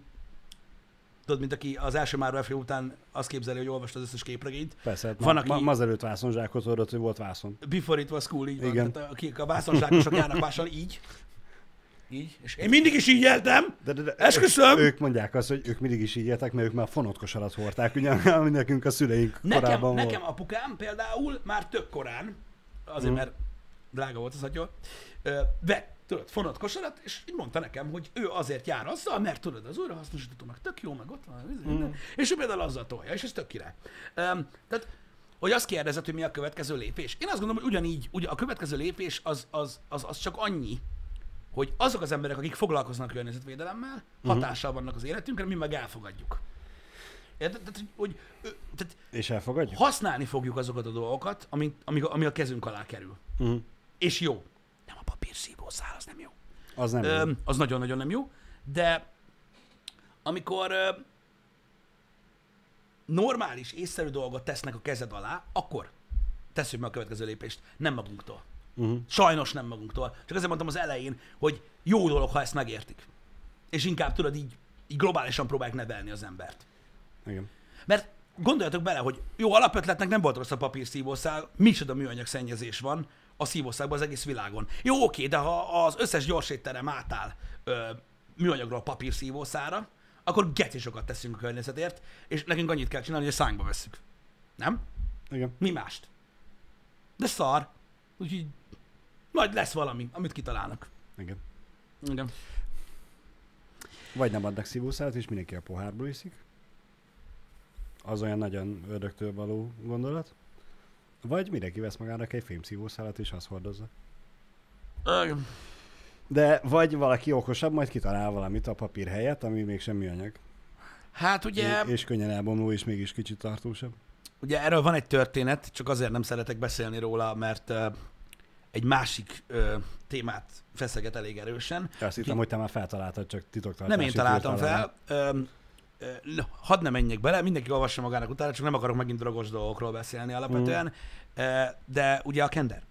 tudod, mint aki az első Marvel film után azt képzeli, hogy olvasta az összes képregényt. Persze, hát Van, ma, aki- ma, mazelőtt vászonzsákot hordott, hogy volt vászon. Before it was cool, így van. Igen. Tehát akik a vászonzsákosok járnak mással így. Így. És én mindig is így éltem. De, de, de, Esküszöm! Ők mondják azt, hogy ők mindig is így éltek, mert ők már fonott kosarat hordták, ugye, ami nekünk a szüleink Nekem, korában nekem volt. apukám például már tök korán, azért Mm. mert drága volt az atya, vett, tudod, fonott kosarat, és így mondta nekem, hogy ő azért jár azzal, mert tudod, az újrahasznosítható, meg tök jó, meg ott van, mm. és ő például azzal tolja, és ez tök király. Um, tehát, hogy azt kérdezett, hogy mi a következő lépés. Én azt gondolom, hogy ugyanígy, ugye a következő lépés az, az, az, az csak annyi, hogy azok az emberek, akik foglalkoznak környezetvédelemmel, hatással vannak az életünkre, mi meg elfogadjuk. Érted? Tehát, hogy, tehát És elfogadjuk? használni fogjuk azokat a dolgokat, ami, ami, ami a kezünk alá kerül. Mm. És jó. Nem a papírszívószál, az nem jó. Az nem jó. Öm, az nagyon-nagyon nem jó, de amikor ö, normális, észszerű dolgot tesznek a kezed alá, akkor tesszük meg a következő lépést. Nem magunktól. Uh-huh. Sajnos nem magunktól. Csak azért mondtam az elején, hogy jó dolog, ha ezt megértik. És inkább tudod így, így globálisan próbálják nevelni az embert. Igen. Mert gondoljatok bele, hogy jó alapötletnek nem volt rossz a papírszívószál, micsoda műanyag szennyezés van a szívószálban az egész világon. Jó, oké, de ha az összes gyorsétterem átáll ö, műanyagról papírszívószára, akkor geci sokat teszünk a környezetért, és nekünk annyit kell csinálni, hogy a szánkba vesszük. Nem? Igen. Mi mást? De szar. Úgyhogy majd lesz valami, amit kitalálnak. Igen. Igen. Vagy nem adnak szívószálat, és mindenki a pohárból iszik. Az olyan nagyon ördögtől való gondolat. Vagy mindenki vesz magának egy fémszívószálat, és azt hordozza. Igen. De vagy valaki okosabb, majd kitalál valamit a papír helyett, ami még sem műanyag. Hát ugye... É- És könnyen elbomló, és mégis kicsit tartósabb. Ugye erről van egy történet, csak azért nem szeretek beszélni róla, mert uh, egy másik uh, témát feszeget elég erősen. Azt hittem, hogy te már feltaláltad, csak titoktartási Nem én találtam fel. Um, uh, hadd ne menjek bele, mindenki olvassa magának utána, csak nem akarok megint drogos dolgokról beszélni alapvetően. Uh, de ugye a kender.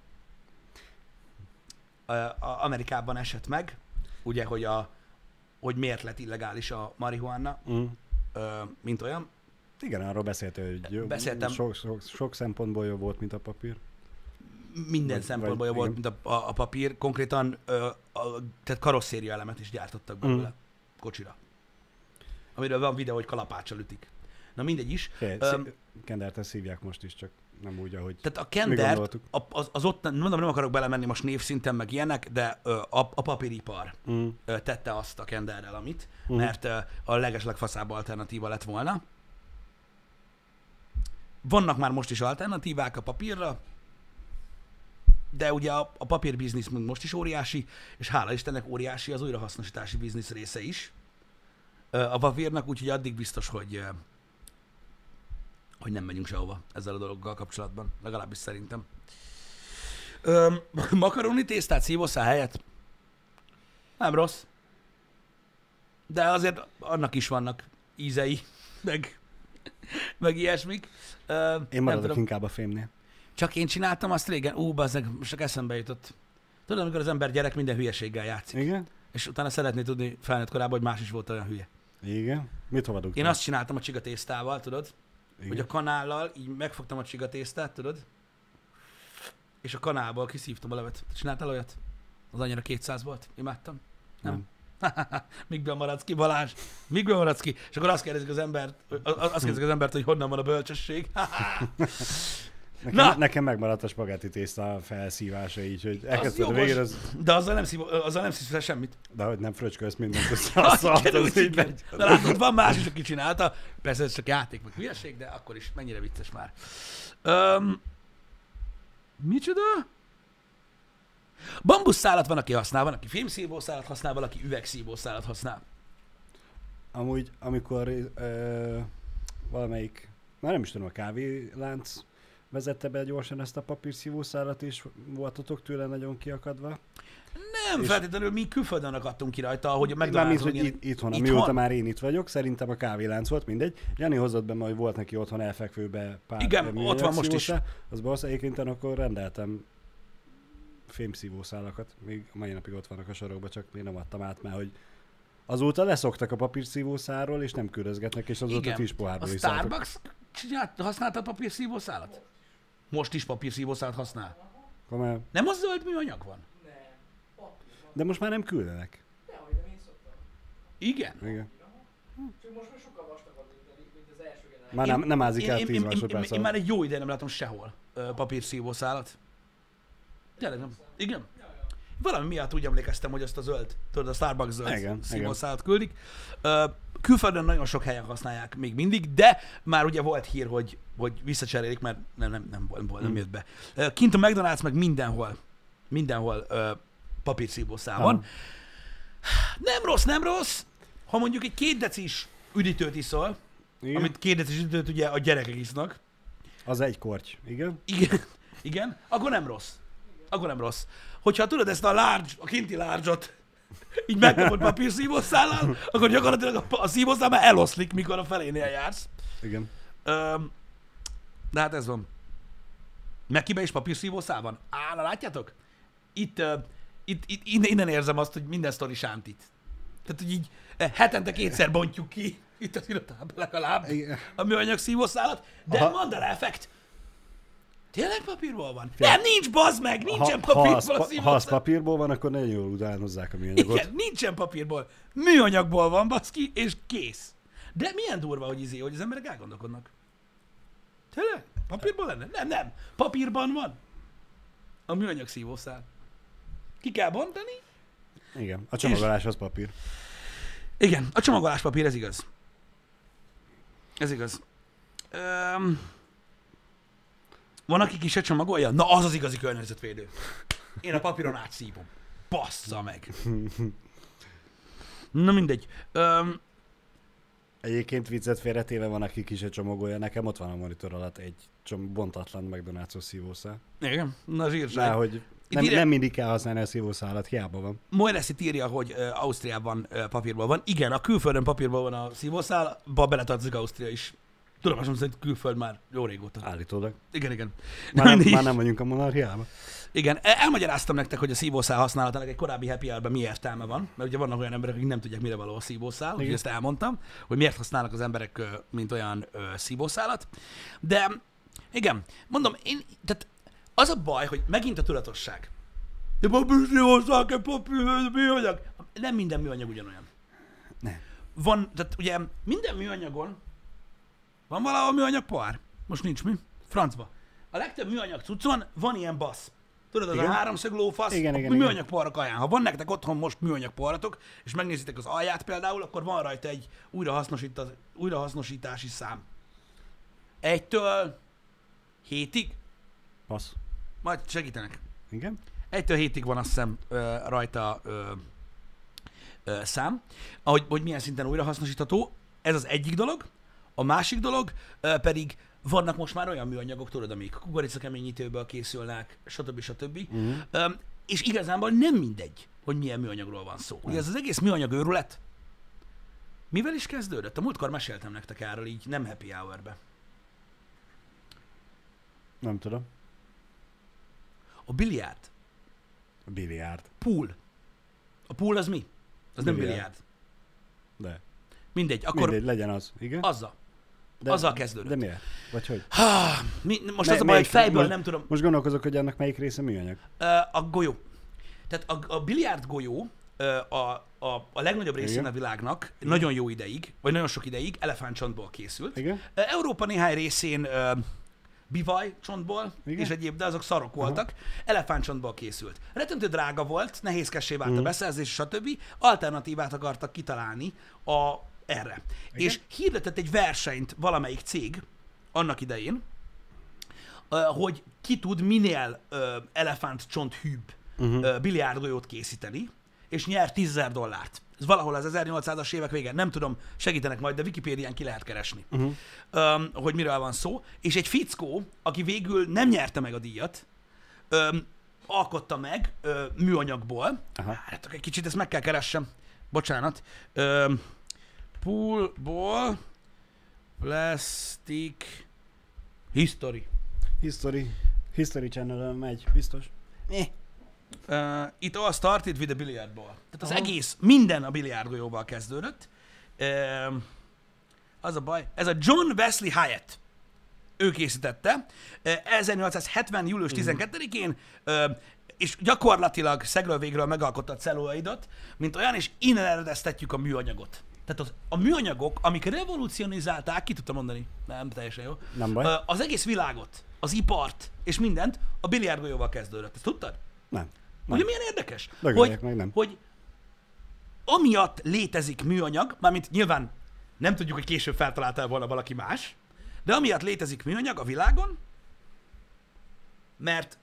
Uh, a Amerikában esett meg, ugye, hogy, a, hogy miért lett illegális a marihuana, Mm. uh, mint olyan. Igen, arról beszéltél, hogy jó, Beszéltem. Sok, sok, sok szempontból jobb volt, mint a papír. Minden Vagy- szempontból vagy- jobb volt, mint a, a, a papír. Konkrétan ö, a, tehát karosszéria elemet is gyártottak belőle, Mm. kocsira. Amiről van videó, hogy kalapáccsal ütik. Na mindegy is. Fél, um, Kendert ezt hívják most is, csak nem úgy, ahogy... Tehát a kendert, a, az, az ott, mondom, nem akarok belemenni most névszinten, meg ilyenek, de ö, a, a papíripar Mm. ö, tette azt a kenderrel, amit, Mhm. mert ö, a legeslegfaszább alternatíva lett volna. Vannak már most is alternatívák a papírra, de ugye a, a papírbiznisz most is óriási, és hála Istennek óriási az újrahasznosítási biznisz része is a papírnak, úgyhogy addig biztos, hogy hogy nem megyünk sehova ezzel a dologgal kapcsolatban, legalábbis szerintem. Öm, makaroni tésztát szívószál helyett? Nem rossz. De azért annak is vannak ízei, meg, meg ilyesmik. Én maradok inkább a fémnél. Csak én csináltam azt régen, ú, bazzeg, most csak eszembe jutott. Tudod, amikor az ember gyerek minden hülyeséggel játszik, Igen? és utána szeretné tudni felnőtt korában, hogy más is volt olyan hülye. Igen. Mit hova dugtál? Én azt csináltam a csigatésztával, tudod, Igen. hogy a kanállal így megfogtam a csigatésztát, tudod, és a kanálból kiszívtam a levet. Csináltál olyat? Az annyira 200 volt? Imádtam. Nem. Mikben maradsz ki, Balázs? Mikben maradsz ki? És akkor azt kérdezik az embert, azt kérdezik az embert, hogy honnan van a bölcsesség. Nekem, Na! nekem megmaradt a spagetti tészta felszívása így, hogy elkezdted a végén, az, De azzal nem, szív, azzal nem szívsz semmit. de hogy nem fröcskölsz mindent, Ah, összeasszalt, igen, az így megy. De látod, van más is, aki csinálta. Persze ez csak játék, meg hülyeség, de akkor is mennyire vicces már. Um, micsoda? Bambuszszálat van, aki használ, van, aki fémszívószálat használ, valaki üvegszívószálat használ. Amúgy, amikor ö, valamelyik, már nem is tudom, a kávélánc vezette be gyorsan ezt a papírszívószálat, és voltatok tőle nagyon kiakadva. Nem És- feltétlenül, mi külföldön akadtunk ki rajta, hogy a Mármint, McDonald's hogy itt, itthon, itthon? amióta már én itt vagyok, szerintem a kávélánc volt, mindegy. Jani hozott be, hogy volt neki otthon elfekvőbe pár Igen, ott van most is. Az basz, egyébként akkor rendeltem fémszívószálakat, még a mai napig ott vannak a sarokba, csak még nem adtam át, mert hogy azóta leszoktak a papírszívószáról, és nem körözgetnek, és azóta Igen. kis A pohárból is szálltak. Starbucks csinált, használta a papírszívószálat? Most is papírszívószálat használ. Komolyan. Nem az zöld műanyag van? De most már nem küldenek. Dehogy nem én szoktam. Igen. Igen. Csak most már sokkal vastagabb, mint, mint az első generáció. Már nem, nem ázik el én, 10 én, én, én, másodperc én, már egy jó ideje nem látom sehol papírszívószálat. Tényleg nem. Igen? Valami miatt úgy emlékeztem, hogy azt a zöld, tudod, a Starbucks zöld Igen, küldik. Ö, külföldön nagyon sok helyen használják még mindig, de már ugye volt hír, hogy, hogy visszacserélik, mert nem, nem, nem, nem, nem Hmm. jött be. Kint a McDonald's meg mindenhol, mindenhol ö, papírszívószál van. Nem rossz, nem rossz. Ha mondjuk egy két decis üdítőt iszol, Igen. amit két decis üdítőt ugye a gyerekek isznak, Az egy korty. Igen. igen, igen, akkor nem rossz. Akkor nem rossz. Hogyha tudod ezt a large, a kinti large-ot, így megkapod papírszívószállal, akkor gyakorlatilag a, a szívószál már eloszlik, mikor a felénél jársz. Igen. Öm, de hát ez van. Mekibe is papírszívószál van? Á, na látjátok? Itt, uh, itt, itt innen, innen érzem azt, hogy minden sztori sántit. Tehát, hogy így eh, hetente kétszer bontjuk ki, itt az irodában legalább, Igen. a műanyag szívószálat, de Aha. Mandela effekt. Tényleg papírból van? Nem, nincs, bazd meg, nincsen ha, papírból az, a pa, ha az papírból van, akkor nagyon jól utánozzák a műanyagot. Igen, nincsen papírból. Műanyagból van, baszki, és kész. De milyen durva, hogy izé, hogy az emberek elgondolkodnak. Tényleg? Papírból lenne? Nem, nem. Papírban van. A műanyag szívószál. Ki kell bontani? Igen. A csomagolás az papír. Igen, a csomagolás papír, ez igaz. Ez igaz. Um, van, aki ki se csomagolja? Na, az az igazi környezetvédő. Én a papíron átszívom. Bassza meg. Na mindegy. Um, Egyébként viccet félretéve van, aki ki se csomagolja. Nekem ott van a monitor alatt egy csom- bontatlan McDonald's-os szívószál. igen, na zsírság. Már hogy nem, ide- nem mindig kell használni a szívószálat, hiába van. Moeres itt írja, hogy uh, Ausztriában uh, papírból van. Igen, a külföldön papírból van a szívószál, ba beletartozik Ausztria is. Tudomásom szerint külföld már jó régóta. Állítólag. Igen, igen. Már nem, már nem vagyunk a monarchiában. Igen, el- elmagyaráztam nektek, hogy a szívószál használatának egy korábbi happy hour mi értelme van, mert ugye vannak olyan emberek, akik nem tudják, mire való a szívószál, úgyhogy ezt elmondtam, hogy miért használnak az emberek, mint olyan ö, szívószálat. De igen, mondom, én, tehát az a baj, hogy megint a tudatosság. De papír szívószál, kell papír, műanyag. Nem minden műanyag ugyanolyan. Ne. Van, tehát ugye minden műanyagon van valahol műanyag pohár? Most nincs mi? Francba. A legtöbb műanyag cuccon van ilyen basz. Tudod, az Igen. a háromszög lófasz, Igen, igen, akkor igen. műanyag poharak alján. Ha van nektek otthon most műanyag poharatok, és megnézitek az alját például, akkor van rajta egy újrahasznosítás, újrahasznosítási szám. Egytől hétig, Passz. majd segítenek. Igen? Egytől hétig van azt hiszem ö, rajta ö, ö, szám, ahogy, hogy milyen szinten újrahasznosítható. Ez az egyik dolog. A másik dolog pedig vannak most már olyan műanyagok, tudod, amik kukoricakeményítőből készülnek, stb. stb. Uh-huh. Ö, és igazából nem mindegy, hogy milyen műanyagról van szó. Ugye ez az egész műanyag őrület, mivel is kezdődött? A múltkor meséltem nektek erről így, nem happy hour-be. Nem tudom. A biliárd, A biliárd. pool. A pool az mi? Az nem Biliárd. biliárd. De. Mindegy, akkor Mindegy, legyen az. Igen? azzal. De, azzal kezdődött. De miért? Vagy hogy? Há, mi, most Mely- az a baj, hogy fejből most- nem tudom. Most gondolkozok, hogy annak melyik része műanyag. A golyó. Tehát a, a biliárd golyó a, a, a legnagyobb részén Igen. a világnak nagyon jó ideig, vagy nagyon sok ideig elefántcsontból készült. Igen? Európa néhány részén bivaj csontból, Igen. és egyéb, de azok szarok voltak, elefántcsontból készült. Rettentő drága volt, nehézkessé vált a Mhm. beszerzés, stb. Alternatívát akartak kitalálni a, erre. Igen. És hirdetett egy versenyt valamelyik cég annak idején, hogy ki tud minél elefántcsont hűbb Uh-huh. uh, biliárdgolyót készíteni, és nyer 10 000 dollárt. Ez valahol az 1800-as évek vége, nem tudom, segítenek majd, de Wikipédián ki lehet keresni, Uh-huh. um, hogy miről van szó. És egy fickó, aki végül nem nyerte meg a díjat, um, alkotta meg ö, műanyagból. Aha. Hát egy kicsit ezt meg kell keressem. Bocsánat. Ö, poolból plastic history. History, History channel megy, biztos. Eh. Uh, it all started with a billiard ball. Tehát az Aha. egész, minden a biliárdgolyóval kezdődött. Uh, az a baj, ez a John Wesley Hyatt. Ő készítette. Uh, 1870. július 12-én, uh, és gyakorlatilag szegről végről megalkotta a celluloidot, mint olyan, és innen eredeztetjük a műanyagot. Tehát az, a műanyagok, amik revolucionizálták, ki tudtam mondani, nem teljesen jó, Nem baj. Az egész világot, az ipart és mindent a biliárdgolyóval kezdődött. Ezt tudtad? Nem. Ugye Nem. milyen érdekes? Dögöljek meg, nem. hogy amiatt létezik műanyag, mármint nyilván nem tudjuk, hogy később feltalálta volna valaki más, de amiatt létezik műanyag a világon, mert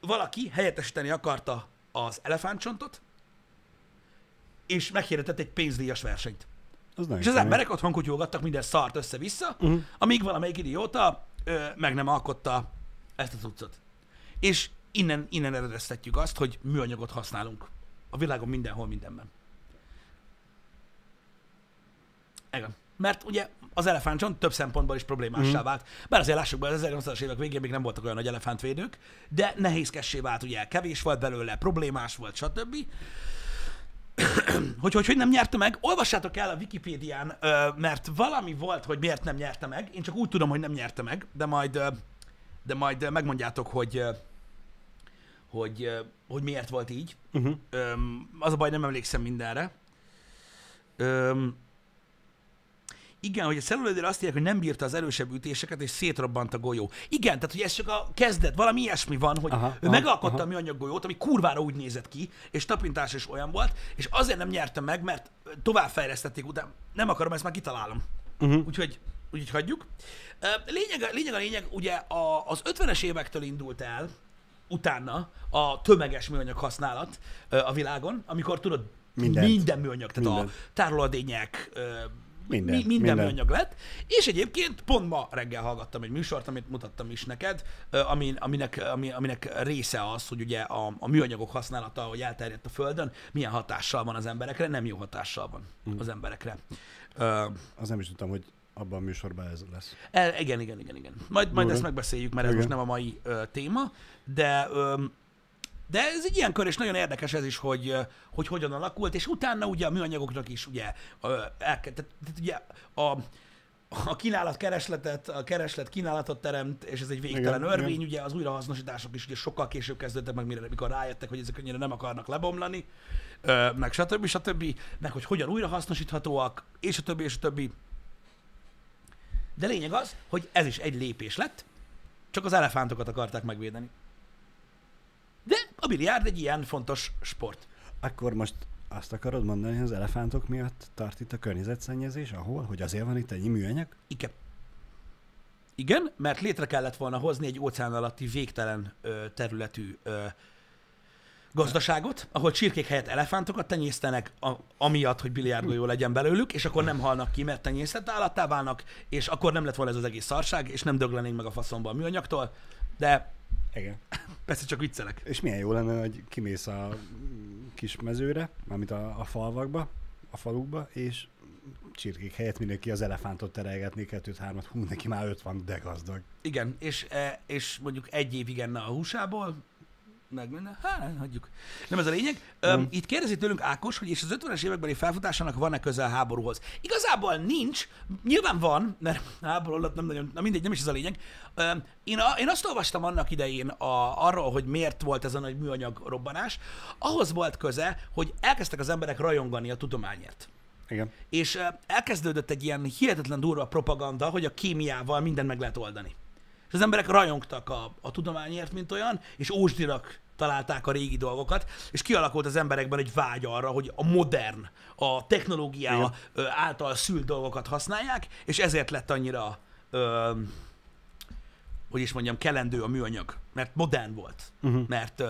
valaki helyettesíteni akarta az elefántcsontot, és meghirdetett egy pénzdíjas versenyt. Az És az emberek otthon kutyolgattak minden szart össze-vissza, uh-huh. amíg valamelyik idióta ö, meg nem alkotta ezt a cuccot. És innen, innen eredeztetjük azt, hogy műanyagot használunk a világon mindenhol, mindenben. Igen. Mert ugye az elefántcsont több szempontból is problémássá Mhm. vált. Bár azért lássuk be, az 1800-as évek végén még nem voltak olyan nagy elefántvédők, de nehézkessé vált, ugye kevés volt belőle, problémás volt, stb hogy, hogy hogy nem nyerte meg, olvassátok el a Wikipédián, mert valami volt, hogy miért nem nyerte meg. Én csak úgy tudom, hogy nem nyerte meg, de majd, de majd megmondjátok, hogy, hogy, hogy miért volt így. Uh-huh. Az a baj, nem emlékszem mindenre. Igen, hogy a celluloidére azt írják, hogy nem bírta az erősebb ütéseket, és szétrobbant a golyó. Igen, tehát hogy ez csak a kezdet, valami ilyesmi van, hogy Aha, ő aha, megalkotta aha. a műanyag golyót, ami kurvára úgy nézett ki, és tapintás is olyan volt, és azért nem nyerte meg, mert továbbfejlesztették után. Nem akarom, ezt már kitalálom. Uh-huh. Úgyhogy, úgyhogy hagyjuk. Lényeg, a- lényeg a lényeg, ugye a, az 50-es évektől indult el, utána a tömeges műanyag használat a világon, amikor tudod, Mindent. minden műanyag, tehát Mindent. a tárolódények, ö, Minden, mi, minden, minden. műanyag lett, és egyébként pont ma reggel hallgattam egy műsort, amit mutattam is neked, amin, aminek, ami, aminek része az, hogy ugye a, a műanyagok használata, hogy elterjedt a Földön, milyen hatással van az emberekre, nem jó hatással van Mm. az emberekre. Ö, Az nem is tudtam, hogy abban a műsorban ez lesz. el, igen, igen, igen, igen. Majd, majd ezt megbeszéljük, mert ez Igen. most nem a mai ö, téma, de ö, de ez egy ilyen kör, és nagyon érdekes ez is, hogy, hogy hogyan alakult, és utána ugye a műanyagoknak is ugye, el, tehát, ugye a, a kínálat keresletet, a kereslet kínálatot teremt, és ez egy végtelen Igen, örvény, igen. ugye az újrahasznosítások is ugye sokkal később kezdődtek meg, mire, mikor rájöttek, hogy ezek annyira nem akarnak lebomlani, meg stb. stb. meg hogy hogyan újrahasznosíthatóak, és a többi, és a többi. De lényeg az, hogy ez is egy lépés lett, csak az elefántokat akarták megvédeni. De a biliárd egy ilyen fontos sport. Akkor most azt akarod mondani, hogy az elefántok miatt tart itt a környezetszennyezés, ahol? Hogy azért van itt ennyi műanyag? Igen. Igen, mert létre kellett volna hozni egy óceán alatti végtelen ö, területű ö, gazdaságot, ahol csirkék helyett elefántokat tenyésztenek, a, amiatt, hogy biliárdgolyó legyen belőlük, és akkor nem halnak ki, mert tenyésztett állattá válnak, és akkor nem lett volna ez az egész szarság, és nem döglenénk meg a faszomba a műanyagtól, de Igen. persze csak viccelek. És milyen jó lenne, hogy kimész a kis mezőre, mármint a, a falvakba, a falukba, és csirkék helyett mindenki az elefántot terelgetni, kettőt, hármat, hú, neki már öt van, de gazdag. Igen, és, e, és mondjuk egy évig enne a húsából, meg minden, hát hagyjuk. Nem ez a lényeg. Öm, itt kérdezi tőlünk Ákos, hogy és az 50-es évekbeli felfutásának van-e közel a háborúhoz. Igazából nincs, nyilván van, mert háború alatt nem nagyon, na mindegy, nem is ez a lényeg. Öm, én, a, én azt olvastam annak idején a, arról, hogy miért volt ez a nagy műanyag robbanás. Ahhoz volt köze, hogy elkezdtek az emberek rajongani a tudományért. Igen. És elkezdődött egy ilyen hihetetlen durva propaganda, hogy a kémiával mindent meg lehet oldani. És az emberek rajongtak a, a tudományért, mint olyan, és ósdirak találták a régi dolgokat, és kialakult az emberekben egy vágy arra, hogy a modern, a technológia Igen. által szült dolgokat használják, és ezért lett annyira, ö, hogy is mondjam, kelendő a műanyag, mert modern volt, Uh-huh. mert,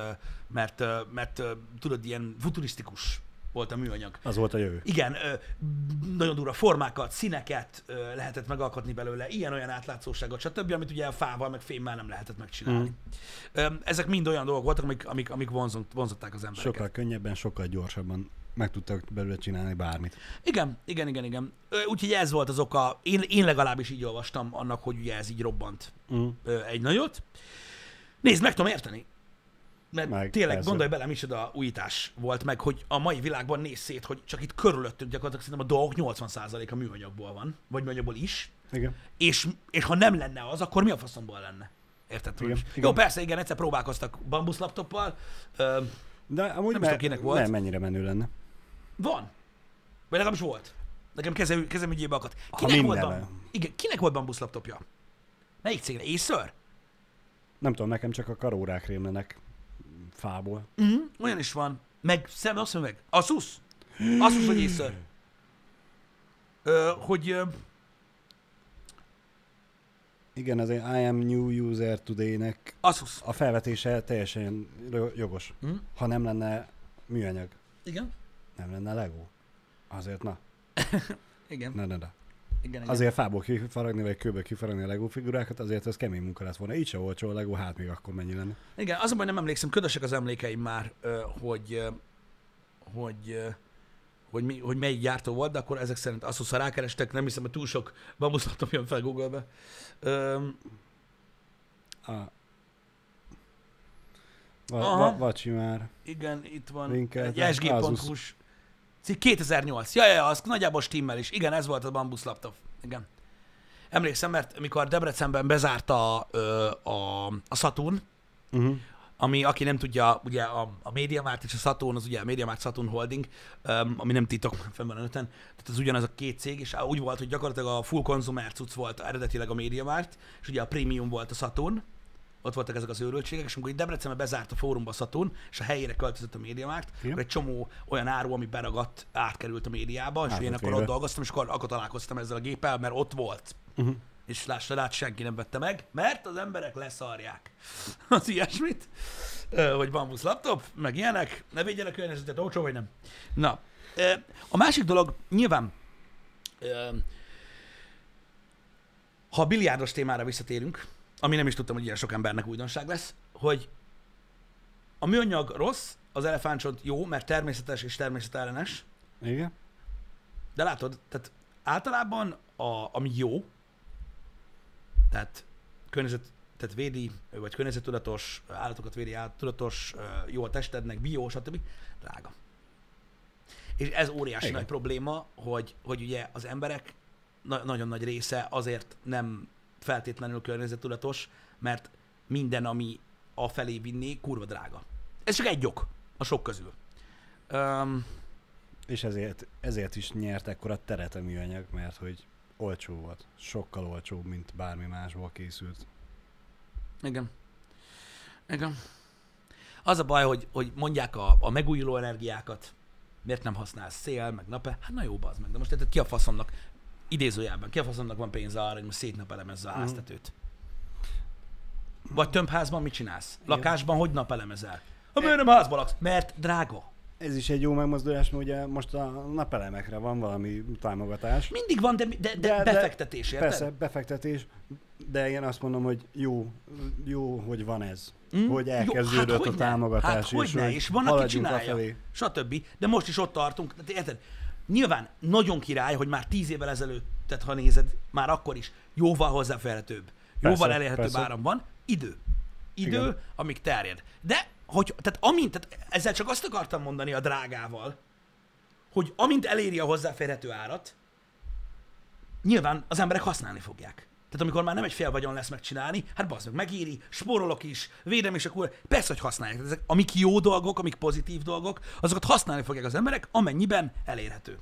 mert, mert ö, tudod, ilyen futurisztikus volt a műanyag. Az volt a jövő. Igen, nagyon durva formákat, színeket lehetett megalkotni belőle, ilyen-olyan átlátszóságot, stb., amit ugye a fával, meg fémmel nem lehetett megcsinálni. Mm. Ezek mind olyan dolgok voltak, amik, amik, amik vonzott, vonzották az embereket. Sokkal könnyebben, sokkal gyorsabban meg tudtak belőle csinálni bármit. Igen, igen, igen, igen. Úgyhogy ez volt az oka, én, én legalábbis így olvastam annak, hogy ugye ez így robbant Mm. egy nagyot. Nézd, meg tudom érteni. Mert Meg, tényleg persze. gondolj bele, micsoda újítás volt meg, hogy a mai világban néz szét, hogy csak itt körülöttünk gyakorlatilag szerintem a dolgok 80%-a műanyagból van, vagy műanyagból is, Igen. és, és ha nem lenne az, akkor mi a faszomból lenne? Érted? Igen, Igen. Jó, persze, igen, egyszer próbálkoztak bambusz laptoppal. Ö, De amúgy Nem me- tudom, kinek volt. Nem, mennyire menő lenne. van. Vagy legalábbis volt. Nekem kezem, kezem ügyébe akadt. Ha Kinek volt, mindenre. bam, igen, kinek volt bambusz laptopja? Melyik cégre? Acer? Nem tudom, nekem csak a karórák rémlenek fából. Mm, olyan is van. Meg, szem, azt mondom meg, Asus? Asus vagy Acer? Ö, hogy ö, Igen, azért I am new user today-nek Asus. a felvetése teljesen jogos. Mm? Ha nem lenne műanyag, Igen? nem lenne Lego. Azért na, Igen. ne, ne, ne. Igen, igen. Azért fából kifaragni, vagy kőből kifaragni a Lego figurákat, azért ez kemény munka lett volna. Így se olcsó a Lego, hát még akkor mennyi lenne. Igen, azonban nem emlékszem, ködösek az emlékeim már, hogy, hogy, hogy, mi, hogy melyik gyártó volt, de akkor ezek szerint Asus, rákerestek, nem hiszem, hogy túl sok bambusz laptop jön fel Google-be. Ö, A... Va, va, vacsi már. igen, itt van Linkeltek. egy sg.hu-s 2008. Ja, ja, ja, az nagyjából stimmel is. Igen, ez volt a bambusz laptop. Igen. Emlékszem, mert amikor Debrecenben bezárta ö, a, a Saturn, Uh-huh. ami, aki nem tudja, ugye a, a MediaMarkt és a Saturn, az ugye a MediaMarkt Saturn Holding, um, ami nem titok, fenn van a neten, tehát az ugyanaz a két cég, és úgy volt, hogy gyakorlatilag a full consumer cucc volt eredetileg a MediaMarkt, és ugye a premium volt a Saturn, ott voltak ezek az őrültségek, és amikor itt Debrecenben bezárt a fórumba Saturn, és a helyére költözött a MediaMarkt, Igen. akkor egy csomó olyan áru, ami beragadt, átkerült a médiába, és Át én akkor ott dolgoztam, és akkor, akkor találkoztam ezzel a géppel, mert ott volt. Uh-huh. És lássad át, senki nem vette meg, mert az emberek leszarják az ilyesmit, hogy bambusz laptop, meg ilyenek, ne védjenek környezetet, olcsó vagy nem. Na, a másik dolog, nyilván, ha a biliárdos témára visszatérünk, ami nem is tudtam, hogy ilyen sok embernek újdonság lesz, hogy a műanyag rossz, az elefántcsont jó, mert természetes és természetellenes, Igen? de látod, tehát általában a, ami jó, tehát környezet, tehát védi, vagy környezettudatos, állatokat védi, tudatos, jó a testednek, bió, stb. drága. És ez óriási Igen. nagy probléma, hogy, hogy ugye az emberek na- nagyon nagy része azért nem feltétlenül környezettudatos, mert minden, ami a felé vinné, kurva drága. Ez csak egy ok a sok közül. Um, És ezért, ezért is nyert ekkora teret a műanyag, mert hogy olcsó volt. Sokkal olcsóbb, mint bármi másból készült. Igen. Igen. Az a baj, hogy, hogy mondják a, a megújuló energiákat, miért nem használsz szél, meg nap Hát na jó, az meg. De most érted, ki a faszomnak, idézőjelben, ki a faszomnak van pénze arra, hogy most szétnapelemezze a Mhm. háztetőt? Vagy tömbházban mit csinálsz? Lakásban hogy napelemezel? Ha miért nem házban laksz? Mert drága. Ez is egy jó megmozdulás, mert ugye most a napelemekre van valami támogatás. Mindig van, de, de, de, De- befektetés, érted? Persze, befektetés, de én azt mondom, hogy jó, jó, hogy van ez. Mm? Hogy Jó, elkezdődött hát a hogyne? támogatás, hát és hogy és van, aki csinálja, stb. De most is ott tartunk, de érted? Nyilván nagyon király, hogy már tíz évvel ezelőtt, tehát ha nézed, már akkor is jóval hozzáférhetőbb, jóval Persze, elérhetőbb persze. áram van, idő. Idő, Igen. amíg terjed. De, hogy, tehát amint, tehát ezzel csak azt akartam mondani a drágával, hogy amint eléri a hozzáférhető árat, nyilván az emberek használni fogják. Tehát amikor már nem egy fél vagyon lesz megcsinálni, hát bazd meg, megéri, spórolok is, védem is, akkor persze, hogy használják. Ezek, amik jó dolgok, amik pozitív dolgok, azokat használni fogják az emberek, amennyiben elérhető.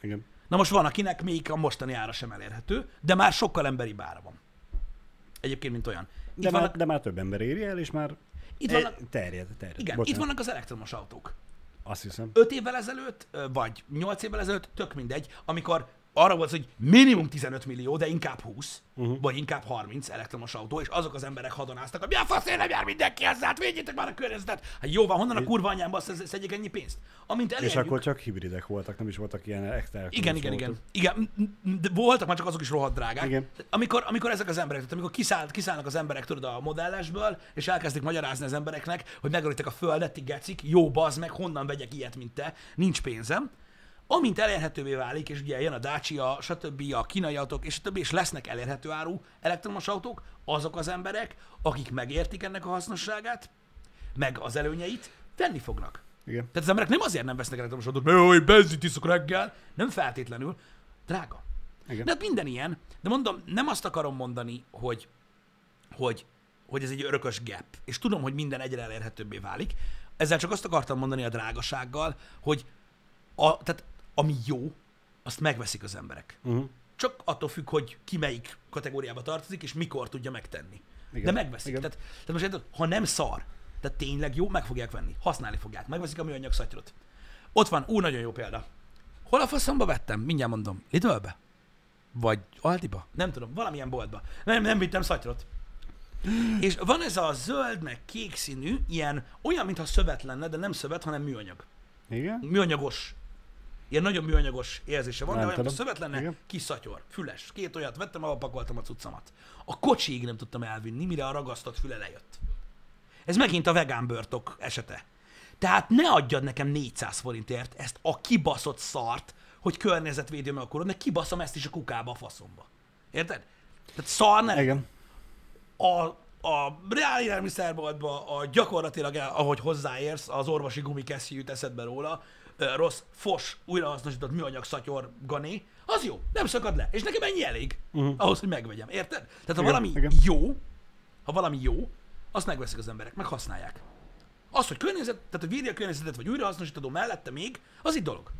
Igen. Na most van, akinek még a mostani ára sem elérhető, de már sokkal emberi ára van. Egyébként, mint olyan. Itt De, már, vannak, de már több ember éri el, és már itt e- vannak, terjed, terjed. igen, Bocsánat. itt vannak az elektromos autók. Azt hiszem. 5 évvel ezelőtt, vagy 8 évvel ezelőtt, tök mindegy, amikor arra volt, hogy minimum 15 millió, de inkább 20, Mhm. uh-huh. vagy inkább 30 elektromos autó, és azok az emberek hadonáztak, hogy mi a faszért nem jár mindenki ezzel, hát védjétek már a környezetet. Hát jó van, honnan a kurva anyámba azt szedjék ennyi pénzt? Amint És elérjük, akkor csak hibridek voltak, nem is voltak ilyen extra igen, igen, elektromos igen. Igen, de voltak már csak azok is rohadt drágák. Igen. Amikor, amikor ezek az emberek, tehát amikor kiszáll, kiszállnak az emberek tudod a modellesből, és elkezdik magyarázni az embereknek, hogy megörítek a földet, ti gecik, jó bazd meg, honnan vegyek ilyet, mint te, nincs pénzem. Amint elérhetővé válik, és ugye jön a Dacia, stb. a kínai autók, és stb. és lesznek elérhető áru elektromos autók, azok az emberek, akik megértik ennek a hasznosságát, meg az előnyeit, venni fognak. Igen. Tehát az emberek nem azért nem vesznek elektromos autót, mert hogy benzint iszok reggel, nem feltétlenül, drága. Igen. De hát minden ilyen. De mondom, nem azt akarom mondani, hogy, hogy, hogy ez egy örökös gap. És tudom, hogy minden egyre elérhetőbbé válik. Ezzel csak azt akartam mondani a drágasággal, hogy a, tehát ami jó, azt megveszik az emberek. Uh-huh. Csak attól függ, hogy ki melyik kategóriába tartozik, és mikor tudja megtenni. Igen. De megveszik. Igen. Tehát, tehát most érted, ha nem szar, tehát tényleg jó, meg fogják venni. Használni fogják. Megveszik a műanyag szatyrot. Ott van, ú, nagyon jó példa. Hol a faszomba vettem? Mindjárt mondom. Lidlbe? Vagy Aldiba? Nem tudom, valamilyen boltba. Nem, nem vittem szatyrot. És van ez a zöld, meg kék színű, ilyen, olyan, mintha szövet lenne, de nem szövet, hanem műanyag. Igen? Műanyagos. Ilyen nagyon műanyagos érzése van, Nem de olyan, mintha szövet lenne, Igen. kis szatyor, füles. Két olyat vettem, ahol pakoltam a cuccamat. A kocsiig nem tudtam elvinni, mire a ragasztott füle lejött. Ez megint a vegán börtok esete. Tehát ne adjad nekem 400 forintért ezt a kibaszott szart, hogy környezetvédőm akarod, mert kibaszom ezt is a kukába, a faszomba. Érted? Tehát szar ne Igen. a, a reál élelmiszerboltba a gyakorlatilag, ahogy hozzáérsz, az orvosi gumikesztyű jut eszedbe róla, rossz, fos, újrahasznosított műanyag szatyor gané, az jó, nem szakad le. És nekem ennyi elég uh-huh. ahhoz, hogy megvegyem. Érted? Tehát ha Igen, valami igen. jó, ha valami jó, azt megveszik az emberek, meg használják. Az, hogy környezet, tehát hogy védi a környezetet, vagy újrahasznosítható mellette még, az itt dolog.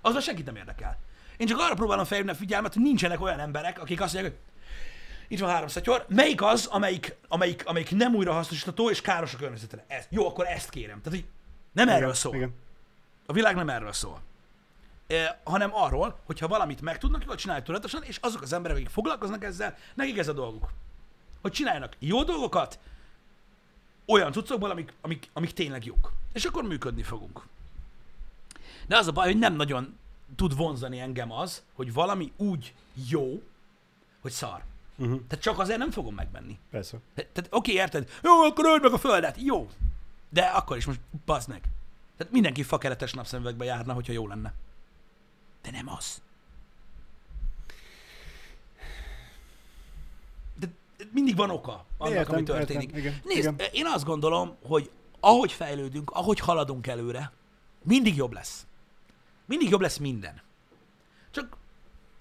Az már senkit nem érdekel. Én csak arra próbálom felhívni a figyelmet, hogy nincsenek olyan emberek, akik azt mondják, hogy itt van három szatyor, melyik az, amelyik, amelyik, amelyik nem újrahasznosítható és káros a környezetre? Ez. Jó, akkor ezt kérem. Tehát, hogy nem erről Igen. szól. Igen. A világ nem erről szól. E, hanem arról, hogyha valamit meg tudnak, jól csinálják tudatosan, és azok az emberek, akik foglalkoznak ezzel, nekik ez a dolguk. Hogy csináljanak jó dolgokat, olyan cuccokból, amik, amik, amik tényleg jók. És akkor működni fogunk. De az a baj, hogy nem nagyon tud vonzani engem az, hogy valami úgy jó, hogy szar. Uh-huh. Tehát csak azért nem fogom megvenni. Persze. Tehát oké, érted? Jó, akkor öld meg a földet. Jó. De akkor is most bazd meg. Tehát mindenki fakeretes napszemüvegbe járna, hogyha jó lenne. De nem az. De mindig van oka annak, Értem, ami történik. értem, igen, Nézd, igen. én azt gondolom, hogy ahogy fejlődünk, ahogy haladunk előre, mindig jobb lesz. Mindig jobb lesz minden. Csak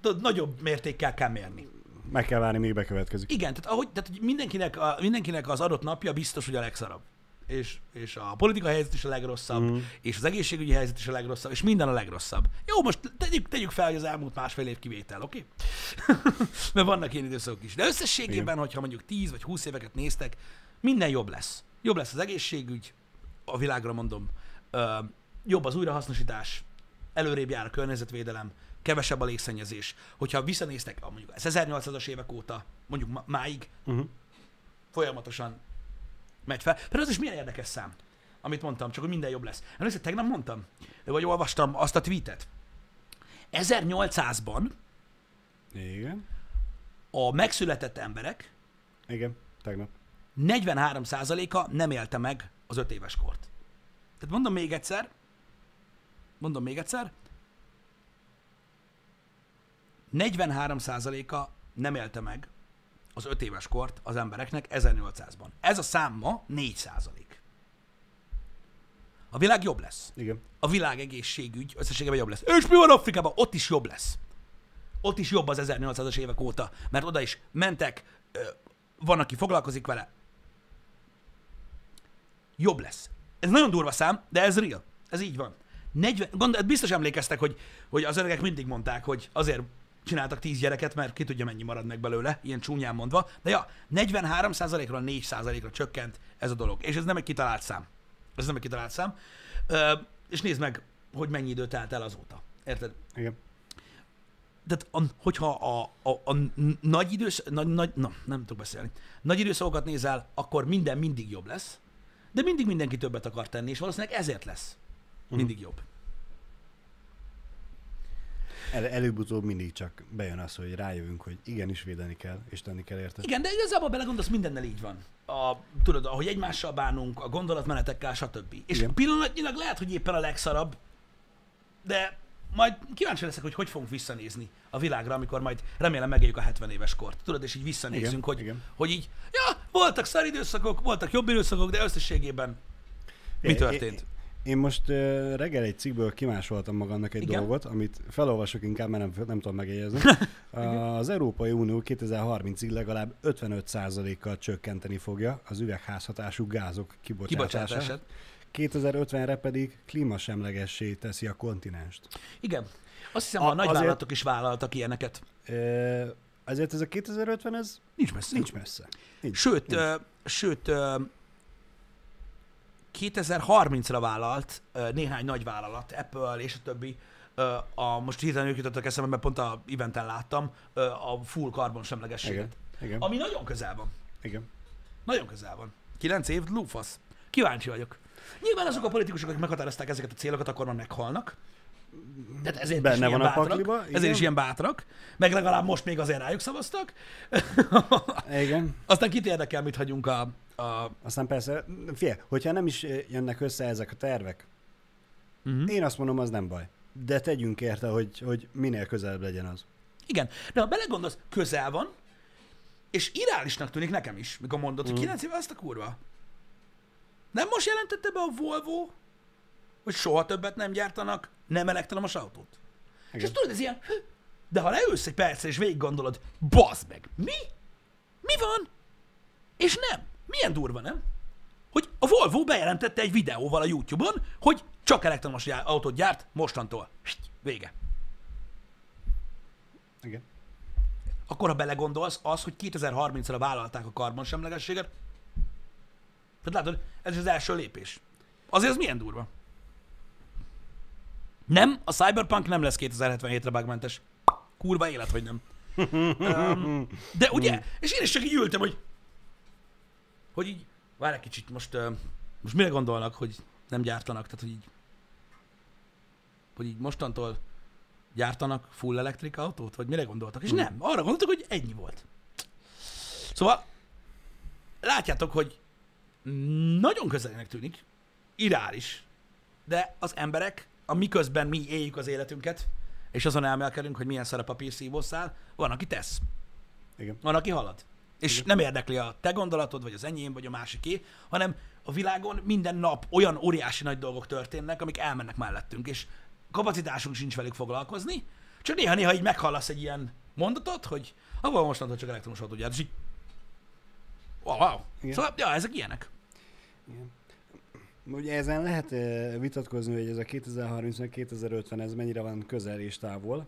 tudod, nagyobb mértékkel kell mérni. Meg kell várni, míg bekövetkezik. Igen, tehát, ahogy, tehát mindenkinek, a, mindenkinek az adott napja biztos, hogy a legszarabb. És, és a politikai helyzet is a legrosszabb, mm. és az egészségügyi helyzet is a legrosszabb, és minden a legrosszabb. Jó, most tegyük, tegyük fel, hogy az elmúlt másfél év kivétel, oké? Okay? Mert vannak ilyen időszakok is. De összességében, Igen. hogyha mondjuk 10 vagy 20 éveket néztek, minden jobb lesz. Jobb lesz az egészségügy, a világra mondom, ö, jobb az újrahasznosítás, előrébb jár a környezetvédelem, kevesebb a légszennyezés. Hogyha visszanéztek a mondjuk az 1800-as évek óta, mondjuk máig, Uh-huh. folyamatosan megy fel. Pedig az is milyen érdekes szám, amit mondtam, csak hogy minden jobb lesz. Emlékszel, tegnap mondtam, vagy olvastam azt a tweetet. 1800-ban Igen. a megszületett emberek Igen. Tegnap. 43%-a nem élte meg az 5 éves kort. Tehát mondom még egyszer, mondom még egyszer, 43%-a nem élte meg az 5 éves kort az embereknek 1800-ban. Ez a szám ma 4%. A világ jobb lesz. Igen. A világ egészségügy összességében jobb lesz. És mi van Afrikában? Ott is jobb lesz. Ott is jobb az 1800-as évek óta, mert oda is mentek, van, aki foglalkozik vele. Jobb lesz. Ez nagyon durva szám, de ez real. Ez így van. 40, gond, biztos emlékeztek, hogy, hogy az öregek mindig mondták, hogy azért csináltak 10 gyereket, mert ki tudja mennyi marad meg belőle, ilyen csúnyán mondva. De ja, 43%-ról 4%-ra csökkent ez a dolog. És ez nem egy kitalált szám. Ez nem egy kitalált szám. Ö, és nézd meg, hogy mennyi idő telt el azóta. Érted? Igen. tehát a, hogyha a, a, a nagy idősz, nagy, nagy, na, nem tudok beszélni. Nagy időszakokat nézel, akkor minden mindig jobb lesz, de mindig mindenki többet akar tenni, és valószínűleg ezért lesz mindig jobb. El, előbb-utóbb mindig csak bejön az, hogy rájövünk, hogy igenis védeni kell, és tenni kell érte. Igen, de igazából belegondolsz, mindennel így van. A, tudod, ahogy egymással bánunk, a gondolatmenetekkel, stb. És Igen. pillanatnyilag lehet, hogy éppen a legszarabb, de majd kíváncsi leszek, hogy hogy fogunk visszanézni a világra, amikor majd remélem megéljük a 70 éves kort. Tudod, és így visszanézünk, Igen, hogy, igen. hogy így, ja, voltak szar időszakok, voltak jobb időszakok, de összességében mi Én- történt? Én, én most uh, reggel egy cikkből kimásoltam magamnak egy Igen? dolgot, amit felolvasok inkább, mert nem, nem tudom megjegyezni. Az Európai Unió 2030-ig legalább 55%-kal csökkenteni fogja az üvegházhatású gázok kibocsátását. Kibocsátását. 2050-re pedig klímasemlegessé teszi a kontinenst. Igen. Azt hiszem, A- a, nagyvállalatok is vállaltak ilyeneket. Ezért ez a 2050, ez Nincs messze. nincs messze. Nincs. Sőt, nincs. ö, sőt ö, 2030-ra vállalt néhány nagy vállalat, Apple és a többi, a, most hirtelen ők jutottak eszembe, mert pont a eventen láttam, a full karbonsemlegességet. Igen. Igen. Ami nagyon közel van. Igen. Nagyon közel van. 9 év, lúfasz. Kíváncsi vagyok. Nyilván azok a politikusok, akik meghatározták ezeket a célokat, akkor már meghalnak. Tehát ezért Benne is van a bátrak. pakliba, Ezért igen. is ilyen bátrak. Meg legalább most még azért rájuk szavaztak. Igen. Aztán kit érdekel, mit hagyunk a, a Aztán persze, figyelj, hogyha nem is jönnek össze ezek a tervek, uh-huh. én azt mondom, az nem baj. De tegyünk érte, hogy, hogy minél közelebb legyen az. Igen, de ha belegondolsz, közel van, és irálisnak tűnik nekem is, mikor mondod, hogy 9 éve azt a kurva. Nem most jelentette be a Volvo, hogy soha többet nem gyártanak nem elektromos autót? És Igen. ezt tudod, ez ilyen, de ha leülsz egy percre és végig gondolod, bazd meg, mi? Mi van? És nem. Milyen durva, nem? Hogy a Volvo bejelentette egy videóval a YouTube-on, hogy csak elektromos autót gyárt mostantól. Vége. Igen. akkor ha belegondolsz, az, hogy 2030-ra vállalták a karbonsemlegességet, tehát látod, ez az első lépés. Azért ez milyen durva. Nem, a Cyberpunk nem lesz 2077-re bugmentes. Kurva élet, hogy nem. um, de ugye, és én is csak így ültem, hogy hogy így, várj egy kicsit, most, most mire gondolnak, hogy nem gyártanak, tehát hogy így hogy így mostantól gyártanak full elektrik autót, vagy mire gondoltak? És nem, arra gondoltak, hogy ennyi volt. Szóval látjátok, hogy nagyon közelének tűnik, irális, de az emberek, a miközben mi éljük az életünket, és azon elmelkedünk, hogy milyen szar a papírszívószál, van, aki tesz, Igen. van, aki halad. És Igen. nem érdekli a te gondolatod, vagy az enyém, vagy a másiké, hanem a világon minden nap olyan óriási nagy dolgok történnek, amik elmennek mellettünk, és kapacitásunk sincs velük foglalkozni, csak néha-néha így meghallasz egy ilyen mondatot, hogy abban mostantól csak elektromos autó gyárt, és így wow, wow. Igen. Szóval, ja, ezek ilyenek. Ugye ezen lehet eh, vitatkozni, hogy ez a 2030-2050 ez mennyire van közel és távol.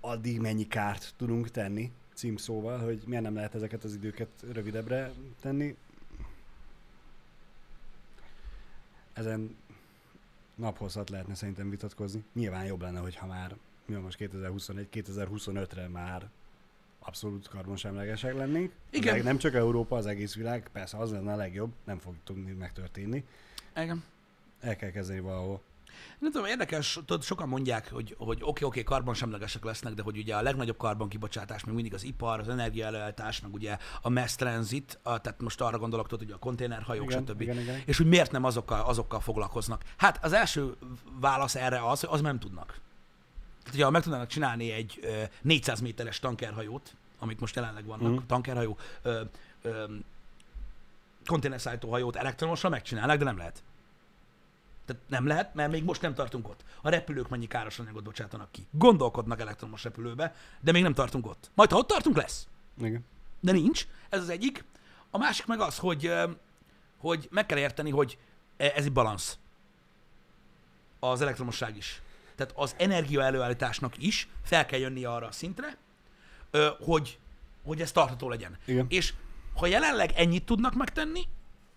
Addig mennyi kárt tudunk tenni, címszóval, hogy miért nem lehet ezeket az időket rövidebbre tenni. Ezen naphosszat lehetne szerintem vitatkozni. Nyilván jobb lenne, hogyha már, mi van most 2021, 2025-re már abszolút karbonsemlegesek lennénk. Igen. Meg Nem csak Európa, az egész világ, persze az lenne a legjobb, nem fog tudni megtörténni. Igen. El kell kezdeni valahol. Nem tudom, érdekes, tudod, sokan mondják, hogy, hogy oké, oké, okay, karbonsemlegesek lesznek, de hogy ugye a legnagyobb karbonkibocsátás még mindig az ipar, az energiaelőállítás, meg ugye a mass transit, a, tehát most arra gondolok, tudod, hogy a konténerhajók, Igen, stb. igen, igen. És hogy miért nem azokkal, azokkal foglalkoznak. Hát az első válasz erre az, hogy az nem tudnak. Tehát, hogyha meg tudnának csinálni egy ö, 400 méteres tankerhajót, amik most jelenleg vannak, uh-huh. tankerhajó, ö, ö, konténerszállító hajót elektromosra megcsinálnak, de nem lehet. Tehát nem lehet, mert még most nem tartunk ott. A repülők mennyi káros anyagot bocsátanak ki. Gondolkodnak elektromos repülőbe, de még nem tartunk ott. Majd ha ott tartunk, lesz. Igen. De nincs. Ez az egyik. A másik meg az, hogy, hogy meg kell érteni, hogy e- ez egy balansz. Az elektromosság is. Tehát az energia előállításnak is fel kell jönni arra a szintre, hogy, hogy ez tartható legyen. Igen. És ha jelenleg ennyit tudnak megtenni,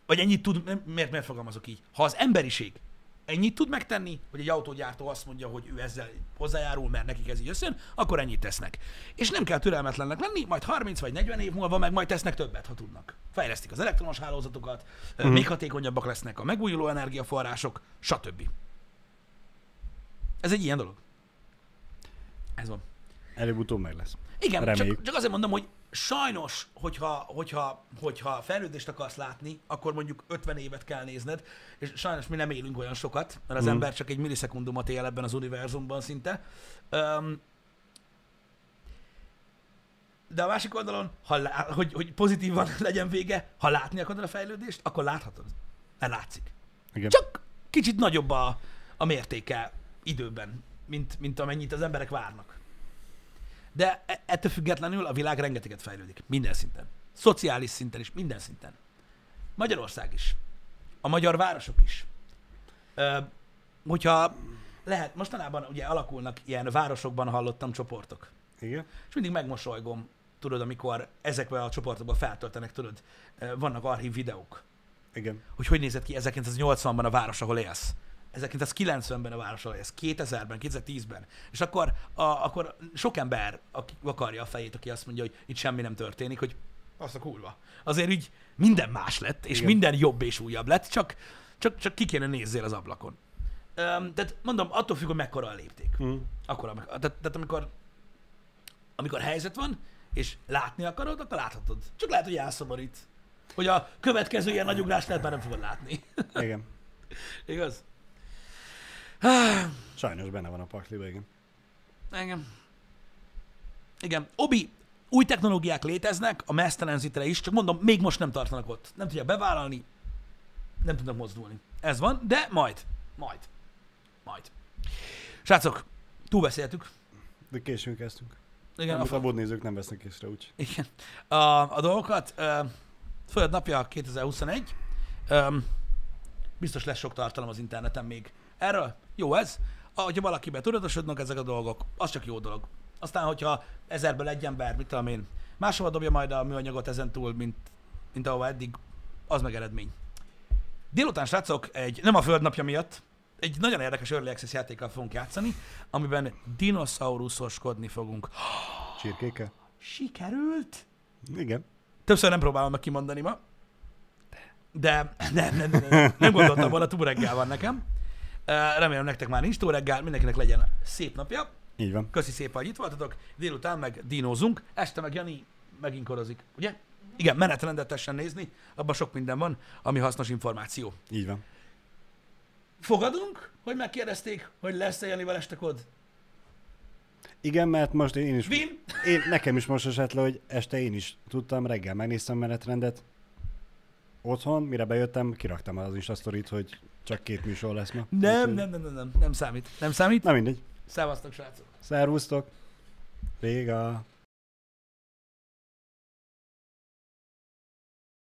vagy ennyit tud, miért, miért fogalmazok így? Ha az emberiség ennyit tud megtenni, hogy egy autógyártó azt mondja, hogy ő ezzel hozzájárul, mert nekik ez így összejön, akkor ennyit tesznek. És nem kell türelmetlennek lenni, majd 30 vagy 40 év múlva meg majd tesznek többet, ha tudnak. Fejlesztik az elektromos hálózatokat, uh-huh. még hatékonyabbak lesznek a megújuló energiaforrások, stb. Ez egy ilyen dolog. Ez van. Előbb-utóbb meg lesz. Igen, Reméljük. csak, csak azért mondom, hogy sajnos, hogyha, hogyha, hogyha fejlődést akarsz látni, akkor mondjuk 50 évet kell nézned, és sajnos mi nem élünk olyan sokat, mert az Mhm. ember csak egy millisekundumot él ebben az univerzumban szinte. Um, de a másik oldalon, ha lá- hogy, hogy pozitívan legyen vége, ha látni akarod a fejlődést, akkor láthatod. Mert látszik. Igen. Csak kicsit nagyobb a, a mértéke időben, mint, mint amennyit az emberek várnak. De e- ettől függetlenül a világ rengeteget fejlődik. Minden szinten. Szociális szinten is, minden szinten. Magyarország is. A magyar városok is. Ö, hogyha lehet, mostanában ugye alakulnak ilyen városokban hallottam csoportok. Igen. És mindig megmosolygom, tudod, amikor ezekben a csoportokban feltöltenek, tudod, vannak archív videók Igen. hogy hogy nézett ki 1980-ban a város, ahol élsz. 1990-ben a város, élsz. 2000-ben, 2010-ben. És akkor, a, akkor sok ember aki akarja a fejét, aki azt mondja, hogy itt semmi nem történik, hogy az a kurva. Azért így minden más lett, és Igen. minden jobb és újabb lett, csak, csak, csak ki kéne nézzél az ablakon. Um, tehát mondom, attól függ, hogy mekkora a lépték. Mm. Akkor, amikor, tehát, tehát amikor, amikor helyzet van, és látni akarod, akkor láthatod. Csak lehet, hogy elszomorít. Hogy a következő ilyen nagy lehet, már nem fogod látni. Igen. Igaz? Sajnos benne van a pakliba, igen. Igen. Igen. Obi, új technológiák léteznek, a mass transitre is, csak mondom, még most nem tartanak ott. Nem tudják bevállalni, nem tudnak mozdulni. Ez van, de majd. Majd. Majd. Srácok, túlbeszéltük. De későn kezdtünk. Igen, Amit a, a bodnézők nem vesznek észre, úgy. igen. A, a dolgokat. Uh, Föld napja 2021. Um, biztos lesz sok tartalom az interneten még. Erről jó ez. Hogyha valakiben tudatosodnak ezek a dolgok, az csak jó dolog. Aztán, hogyha ezerből egy ember, mit tudom én, máshova dobja majd a műanyagot ezen túl, mint, mint ahova eddig, az meg eredmény. Délután, srácok, egy, nem a földnapja miatt, egy nagyon érdekes Early Access játékkal fogunk játszani, amiben dinoszauruszoskodni fogunk. Csirkéke? Sikerült? Igen. Többször nem próbálom meg kimondani ma, de nem, nem, nem, nem, nem gondoltam volna, túl reggel van nekem. Ö, Remélem nektek már nincs túl reggel, mindenkinek legyen szép napja. Így van. Köszi szépen, hogy itt voltatok. Délután meg dinózunk. Este meg Jani megint korozik, ugye? Igen, menetrendet tessen nézni, abban sok minden van, ami hasznos információ. Így van. Fogadunk, hogy megkérdezték, hogy lesz-e Janival este kod? Igen, mert most én is... Vin? Én, nekem is most esett le, hogy este én is tudtam, reggel megnéztem menetrendet. Otthon, mire bejöttem, kiraktam az Insta hogy csak két műsor lesz ma. Nem, nem, nem, nem, nem, nem számít. Nem számít. Na mindegy. Szevasztok, srácok. Szervusztok. Véga.